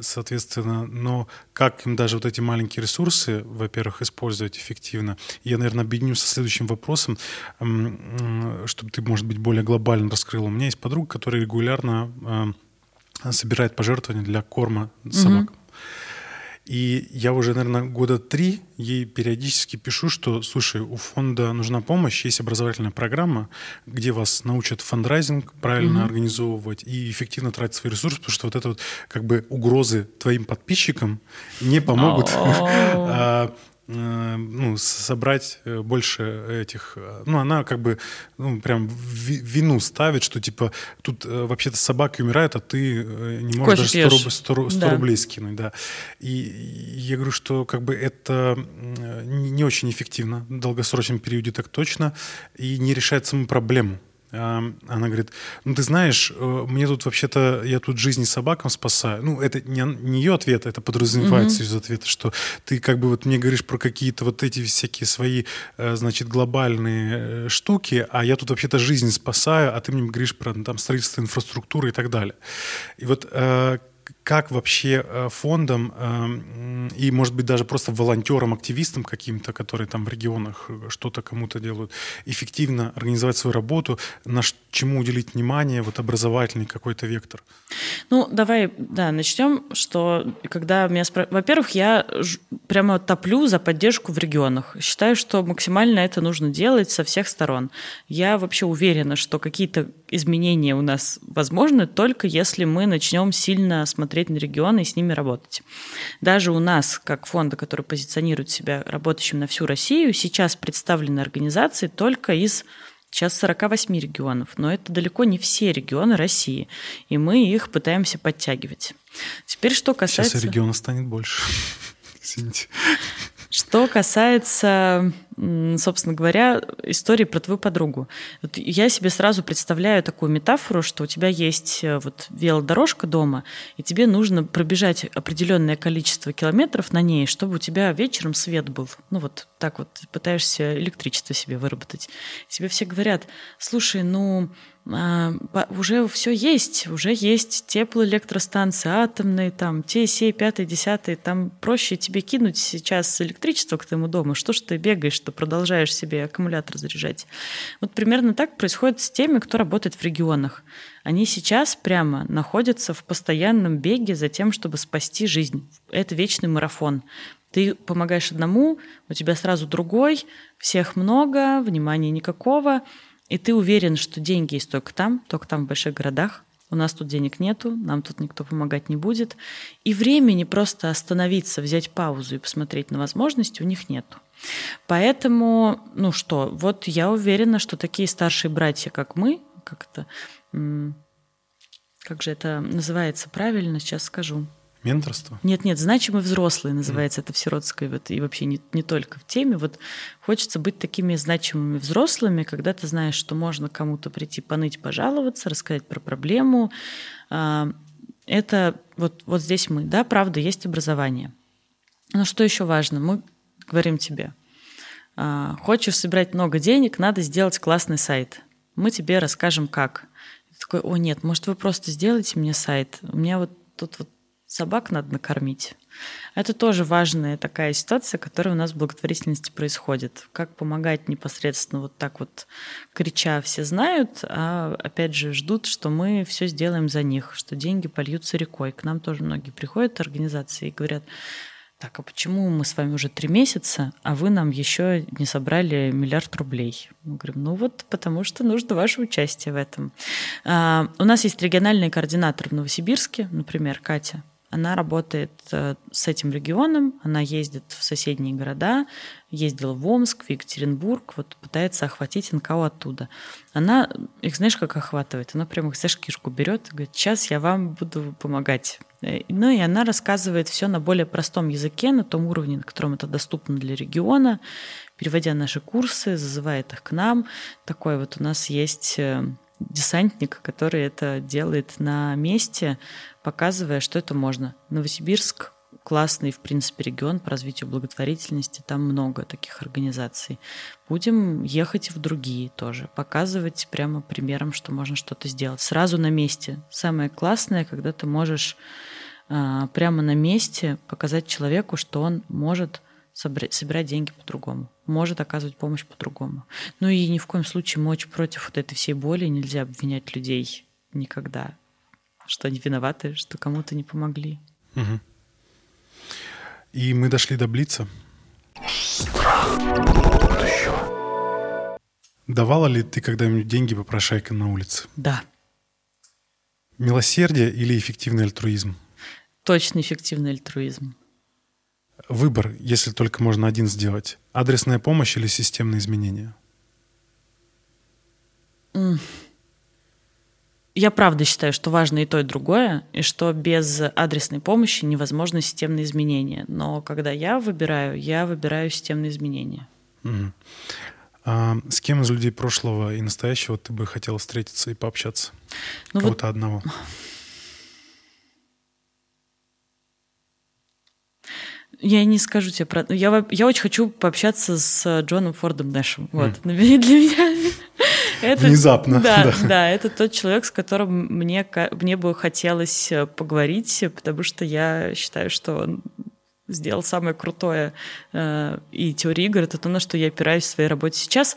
соответственно, но как им даже вот эти маленькие ресурсы, во-первых, использовать эффективно? Я, наверное, объединю со следующим вопросом, чтобы ты, может быть, более глобально раскрыл. У меня есть подруга, которая регулярно а, собирает пожертвования для корма собак. Mm-hmm. И я уже, наверное, года три ей периодически пишу, что, слушай, у фонда нужна помощь, есть образовательная программа, где вас научат фандрайзинг правильно mm-hmm. организовывать и эффективно тратить свои ресурсы, потому что вот это вот как бы угрозы твоим подписчикам не помогут ну, собрать э, больше этих... Э, ну, она как бы ну, прям вину ставит, что типа тут вообще-то собаки умирают, а ты не можешь Кофе даже 100, 100, 100 да. рублей скинуть. Да. И я говорю, что как бы это не очень эффективно в долгосрочном периоде так точно и не решает саму проблему. Она говорит, ну ты знаешь, э, мне тут вообще-то, я тут жизни собакам спасаю. Ну это не, не ее ответ, это подразумевается mm-hmm. из ответа, что ты как бы вот мне говоришь про какие-то вот эти всякие свои, э, значит, глобальные э, штуки, а я тут вообще-то жизнь спасаю, а ты мне говоришь про там строительство инфраструктуры и так далее. И вот как вообще э, фондам эм, и, может быть, даже просто волонтерам, активистам каким-то, которые там в регионах э, что-то кому-то делают, эффективно организовать свою работу, на чему уделить внимание, вот образовательный какой-то вектор? Ну, давай, да, начнем, что когда меня спрашивают... Во-первых, я прямо топлю за поддержку в регионах. Считаю, что максимально это нужно делать со всех сторон. Я вообще уверена, что какие-то изменения у нас возможны только если мы начнем сильно смотреть на регионы и с ними работать. Даже у нас, как фонда, который позиционирует себя работающим на всю Россию, сейчас представлены организации только из сейчас 48 регионов, но это далеко не все регионы России, и мы их пытаемся подтягивать. Теперь что касается... Сейчас региона станет больше. Извините. Что касается, собственно говоря, истории про твою подругу. Вот я себе сразу представляю такую метафору, что у тебя есть э, вот велодорожка дома, и тебе нужно пробежать определенное количество километров на ней, чтобы у тебя вечером свет был. Ну вот так вот пытаешься электричество себе выработать. Тебе все говорят, слушай, ну уже все есть, уже есть теплоэлектростанции атомные, там, те, сей, пятый, десятый, там проще тебе кинуть сейчас электричество к твоему дому, что ж ты бегаешь, что продолжаешь себе аккумулятор заряжать. Вот примерно так происходит с теми, кто работает в регионах. Они сейчас прямо находятся в постоянном беге за тем, чтобы спасти жизнь. Это вечный марафон. Ты помогаешь одному, у тебя сразу другой, всех много, внимания никакого, и ты уверен, что деньги есть только там, только там в больших городах, у нас тут денег нету, нам тут никто помогать не будет. И времени просто остановиться, взять паузу и посмотреть на возможности у них нету. Поэтому, ну что, вот я уверена, что такие старшие братья, как мы, как это, как же это называется правильно, сейчас скажу. Менторство? Нет, нет, значимые взрослые называется mm. это в сиротской, вот, и вообще не, не только в теме. Вот хочется быть такими значимыми взрослыми, когда ты знаешь, что можно кому-то прийти поныть, пожаловаться, рассказать про проблему. А, это вот, вот здесь мы, да, правда, есть образование. Но что еще важно? Мы говорим тебе, а, хочешь собирать много денег, надо сделать классный сайт. Мы тебе расскажем, как. Ты такой, о нет, может вы просто сделаете мне сайт? У меня вот тут вот собак надо накормить. Это тоже важная такая ситуация, которая у нас в благотворительности происходит. Как помогать непосредственно вот так вот крича все знают, а опять же ждут, что мы все сделаем за них, что деньги польются рекой. К нам тоже многие приходят организации и говорят, так, а почему мы с вами уже три месяца, а вы нам еще не собрали миллиард рублей? Мы говорим, ну вот потому что нужно ваше участие в этом. А, у нас есть региональный координатор в Новосибирске, например, Катя. Она работает э, с этим регионом, она ездит в соседние города, ездила в Омск, в Екатеринбург, вот пытается охватить НКО оттуда. Она их, знаешь, как охватывает? Она прямо их, знаешь, кишку берет и говорит, сейчас я вам буду помогать. Э, ну и она рассказывает все на более простом языке, на том уровне, на котором это доступно для региона, переводя наши курсы, зазывает их к нам. Такой вот у нас есть э, десантник, который это делает на месте, показывая, что это можно. Новосибирск классный, в принципе, регион по развитию благотворительности. Там много таких организаций. Будем ехать в другие тоже, показывать прямо примером, что можно что-то сделать. Сразу на месте. Самое классное, когда ты можешь а, прямо на месте показать человеку, что он может собирать, собирать деньги по-другому, может оказывать помощь по-другому. Ну и ни в коем случае мы очень против вот этой всей боли, нельзя обвинять людей никогда что они виноваты, что кому-то не помогли. Угу. И мы дошли до Блица. Давала ли ты когда-нибудь деньги попрошайкам на улице? Да. Милосердие или эффективный альтруизм? Точно эффективный альтруизм. Выбор, если только можно один сделать. Адресная помощь или системные изменения? Mm я правда считаю, что важно и то, и другое, и что без адресной помощи невозможно системные изменения. Но когда я выбираю, я выбираю системные изменения. Угу. А с кем из людей прошлого и настоящего ты бы хотела встретиться и пообщаться? Ну Кого-то вот... одного. Я не скажу тебе про... Я, я очень хочу пообщаться с Джоном Фордом Нэшем. Вот. Mm. Для меня это, Внезапно. Да, да, да, это тот человек, с которым мне, мне бы хотелось э, поговорить, потому что я считаю, что он сделал самое крутое э, и теория игр, это то, на что я опираюсь в своей работе сейчас.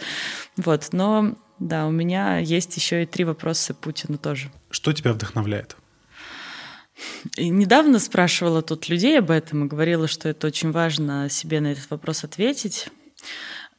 Вот, но да, у меня есть еще и три вопроса Путину тоже. Что тебя вдохновляет? И недавно спрашивала тут людей об этом и говорила, что это очень важно себе на этот вопрос ответить.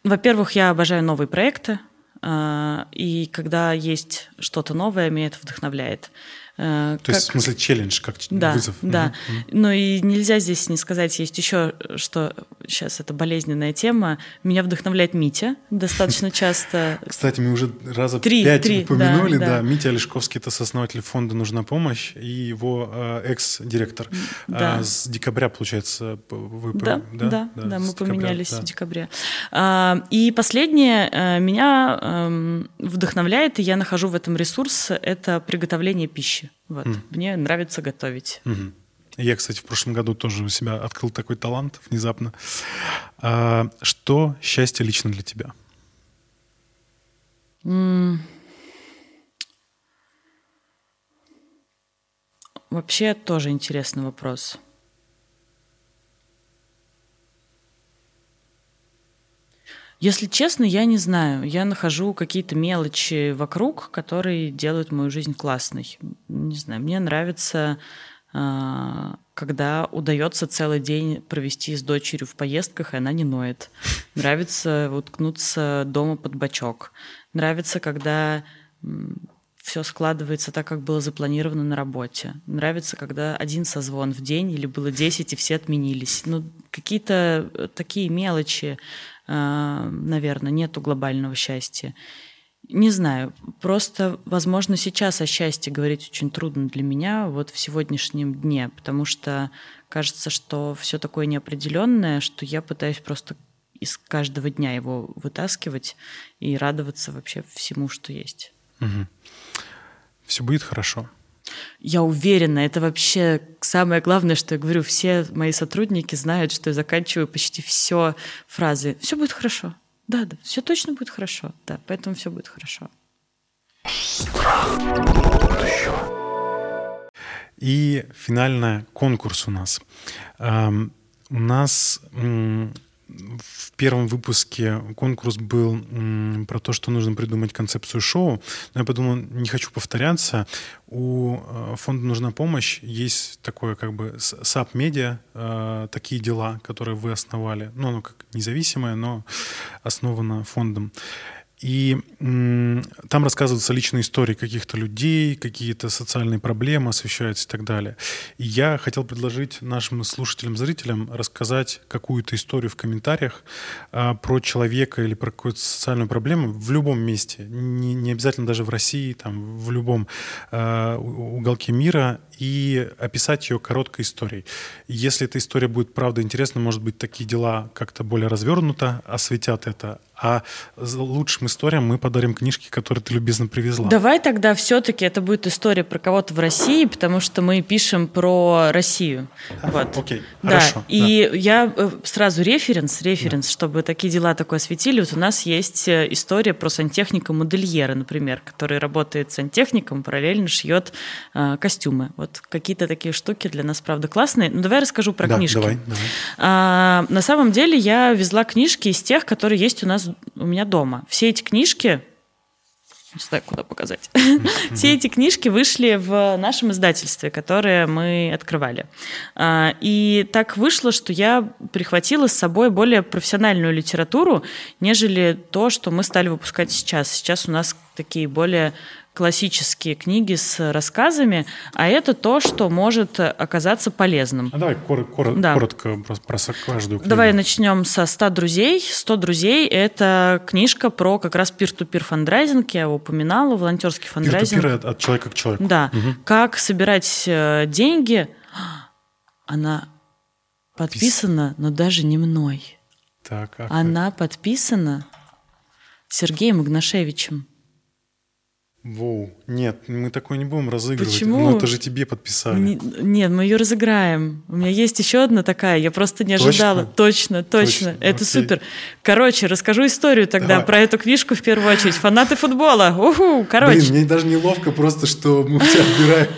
Во-первых, я обожаю новые проекты. А, и когда есть что-то новое, меня это вдохновляет. Э, То как... есть, в смысле, челлендж, как да, вызов. Да, угу. но и нельзя здесь не сказать, есть еще, что сейчас это болезненная тема. Меня вдохновляет Митя достаточно часто. Кстати, мы уже раза три, пять три, упомянули, да, да. да. Митя Олешковский – это сооснователь фонда «Нужна помощь» и его э, экс-директор. Да. А, с декабря, получается, вы... Да, да, да, да, да мы декабря, поменялись да. в декабре. А, и последнее, э, меня эм, вдохновляет, и я нахожу в этом ресурс, это приготовление пищи. Вот. Mm. Мне нравится готовить. Mm-hmm. Я, кстати, в прошлом году тоже у себя открыл такой талант внезапно. А, что счастье лично для тебя? Mm. Вообще тоже интересный вопрос. Если честно, я не знаю. Я нахожу какие-то мелочи вокруг, которые делают мою жизнь классной. Не знаю, мне нравится э, когда удается целый день провести с дочерью в поездках, и она не ноет. Нравится уткнуться дома под бачок. Нравится, когда все складывается так, как было запланировано на работе. Нравится, когда один созвон в день или было 10, и все отменились. Ну, какие-то э, такие мелочи, наверное, нету глобального счастья. Не знаю, просто, возможно, сейчас о счастье говорить очень трудно для меня вот в сегодняшнем дне, потому что кажется, что все такое неопределенное, что я пытаюсь просто из каждого дня его вытаскивать и радоваться вообще всему, что есть. Угу. Все будет хорошо. Я уверена, это вообще самое главное, что я говорю. Все мои сотрудники знают, что я заканчиваю почти все фразы. Все будет хорошо. Да, да, все точно будет хорошо. Да, поэтому все будет хорошо. И финальный конкурс у нас. Эм, у нас в первом выпуске конкурс был про то, что нужно придумать концепцию шоу. Но я подумал, не хочу повторяться. У э, фонда «Нужна помощь» есть такое как бы sub-медиа, э, такие дела, которые вы основали. Ну, оно как независимое, но основано фондом. И там рассказываются личные истории каких-то людей, какие-то социальные проблемы освещаются и так далее. И я хотел предложить нашим слушателям, зрителям рассказать какую-то историю в комментариях а, про человека или про какую-то социальную проблему в любом месте, не, не обязательно даже в России, там, в любом а, уголке мира, и описать ее короткой историей. Если эта история будет правда интересна, может быть, такие дела как-то более развернуто осветят это, а лучшим историям мы подарим книжки, которые ты любезно привезла. Давай тогда все-таки это будет история про кого-то в России, потому что мы пишем про Россию. А, вот. Окей, да. хорошо. И да. я э, сразу референс, референс, да. чтобы такие дела такое осветили. Вот у нас есть э, история про сантехника-модельера, например, который работает сантехником, параллельно шьет э, костюмы. Вот какие-то такие штуки для нас, правда, классные. Ну, давай расскажу про да, книжки. Давай, давай. А, на самом деле я везла книжки из тех, которые есть у нас у меня дома. Все эти книжки не знаю, куда показать. Mm-hmm. Все эти книжки вышли в нашем издательстве, которое мы открывали. А, и так вышло, что я прихватила с собой более профессиональную литературу, нежели то, что мы стали выпускать сейчас. Сейчас у нас такие более классические книги с рассказами, а это то, что может оказаться полезным. А давай кор- кор- да. коротко про, про каждую книгу. Давай начнем со 100 друзей. 100 друзей – это книжка про как раз peer-to-peer фандрайзинг, я его упоминала, волонтерский фандрайзинг. Peer-to-peer от человека к человеку. Да. Угу. Как собирать э, деньги. Она подписана, но даже не мной. Так, а Она подписана Сергеем Игнашевичем. wo? Нет, мы такое не будем разыгрывать. Почему? Ну, это же тебе подписали. Не, нет, мы ее разыграем. У меня есть еще одна такая, я просто не ожидала. Точно, точно, точно. это Окей. супер. Короче, расскажу историю тогда Давай. про эту книжку в первую очередь. Фанаты футбола. Уху, короче. Блин, мне даже неловко просто, что мы у тебя отбираем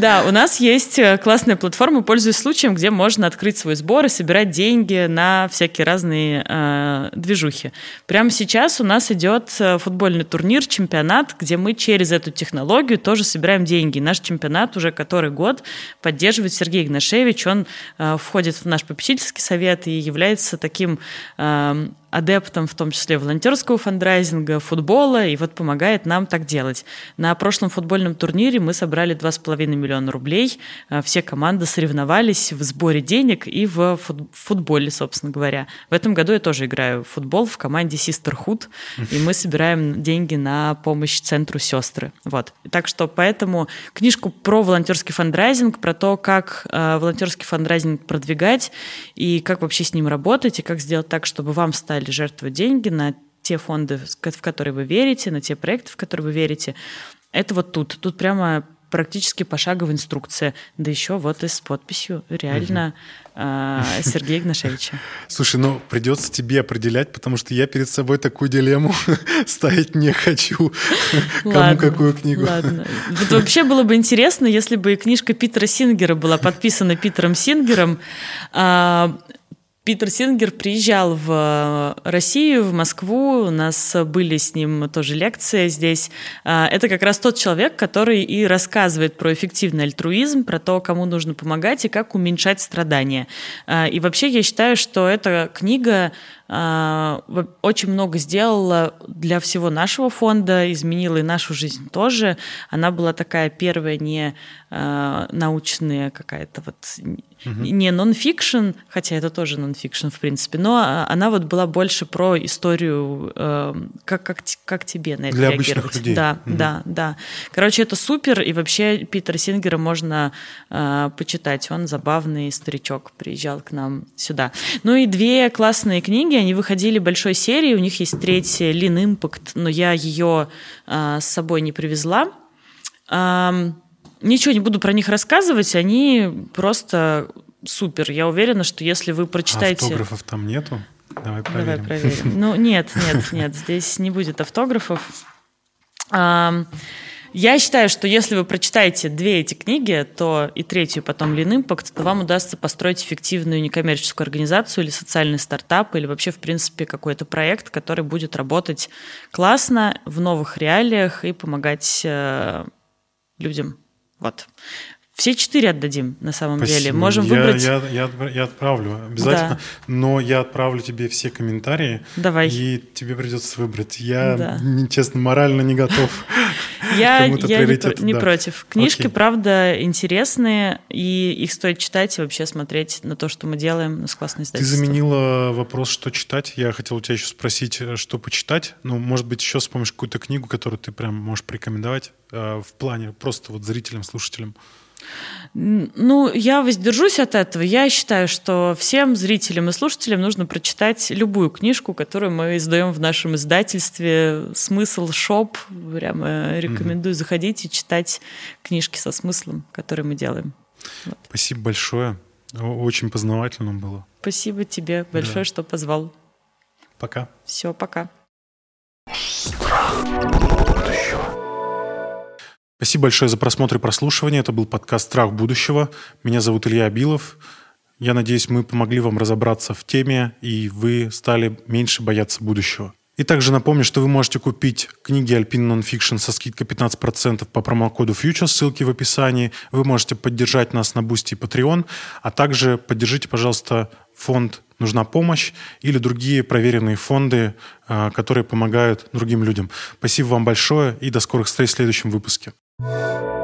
Да, у нас есть э, классная платформа, пользуясь случаем, где можно открыть свой сбор и собирать деньги на всякие разные э, движухи. Прямо сейчас у нас идет э, футбол футбольный турнир, чемпионат, где мы через эту технологию тоже собираем деньги. Наш чемпионат уже который год поддерживает Сергей Игнашевич. Он э, входит в наш попечительский совет и является таким э, адептом, в том числе волонтерского фандрайзинга, футбола, и вот помогает нам так делать. На прошлом футбольном турнире мы собрали 2,5 миллиона рублей. Э, все команды соревновались в сборе денег и в футболе, собственно говоря. В этом году я тоже играю в футбол в команде Sisterhood, и мы собираем деньги на помощь центру сестры. Вот. Так что поэтому книжку про волонтерский фандрайзинг, про то, как э, волонтерский фандрайзинг продвигать, и как вообще с ним работать, и как сделать так, чтобы вам стали стали жертвовать деньги на те фонды, в которые вы верите, на те проекты, в которые вы верите. Это вот тут. Тут прямо практически пошаговая инструкция. Да еще вот и с подписью реально угу. Сергея Игнашевича. Слушай, ну придется тебе определять, потому что я перед собой такую дилемму ставить не хочу. Кому какую книгу. Ладно. Вот вообще было бы интересно, если бы книжка Питера Сингера была подписана Питером Сингером. А, Питер Сингер приезжал в Россию, в Москву, у нас были с ним тоже лекции здесь. А, это как раз тот человек, который и рассказывает про эффективный альтруизм, про то, кому нужно помогать и как уменьшать страдания. А, и вообще я считаю, что эта книга а, очень много сделала для всего нашего фонда, изменила и нашу жизнь тоже. Она была такая первая не научная какая-то вот угу. не нон-фикшн, хотя это тоже нон-фикшн в принципе, но она вот была больше про историю, э, как, как, как тебе на это для реагировать. людей. Да, угу. да, да. Короче, это супер, и вообще Питера Сингера можно э, почитать. Он забавный старичок, приезжал к нам сюда. Ну и две классные книги они выходили большой серией, у них есть третья Lean Impact, но я ее а, с собой не привезла. А, ничего не буду про них рассказывать, они просто супер. Я уверена, что если вы прочитаете... Автографов там нету? Давай проверим. Давай проверим. Ну, нет, нет, нет, здесь не будет автографов. Я считаю, что если вы прочитаете две эти книги, то и третью потом Lean Impact, то вам удастся построить эффективную некоммерческую организацию или социальный стартап, или вообще, в принципе, какой-то проект, который будет работать классно в новых реалиях и помогать э, людям. Вот. Все четыре отдадим, на самом Спасибо. деле. Можем я, выбрать... Я, я, я отправлю обязательно, да. но я отправлю тебе все комментарии. Давай. И тебе придется выбрать. Я, да. честно, морально не готов. Я, я не, не против. Книжки, Окей. правда, интересные, и их стоит читать и вообще смотреть на то, что мы делаем. с классной Ты заменила вопрос, что читать. Я хотел у тебя еще спросить, э, что почитать. Ну, может быть, еще вспомнишь какую-то книгу, которую ты прям можешь порекомендовать э, в плане просто вот зрителям, слушателям. Ну, я воздержусь от этого. Я считаю, что всем зрителям и слушателям нужно прочитать любую книжку, которую мы издаем в нашем издательстве. Смысл шоп. Прямо рекомендую заходить и читать книжки со смыслом, которые мы делаем. Вот. Спасибо большое. Очень познавательно было. Спасибо тебе большое, да. что позвал. Пока. Все, пока. Спасибо большое за просмотр и прослушивание. Это был подкаст «Страх будущего». Меня зовут Илья Абилов. Я надеюсь, мы помогли вам разобраться в теме, и вы стали меньше бояться будущего. И также напомню, что вы можете купить книги Alpine Nonfiction со скидкой 15% по промокоду FUTURE, ссылки в описании. Вы можете поддержать нас на Boosty и Patreon, а также поддержите, пожалуйста, фонд «Нужна помощь» или другие проверенные фонды, а, которые помогают другим людям. Спасибо вам большое и до скорых встреч в следующем выпуске. Música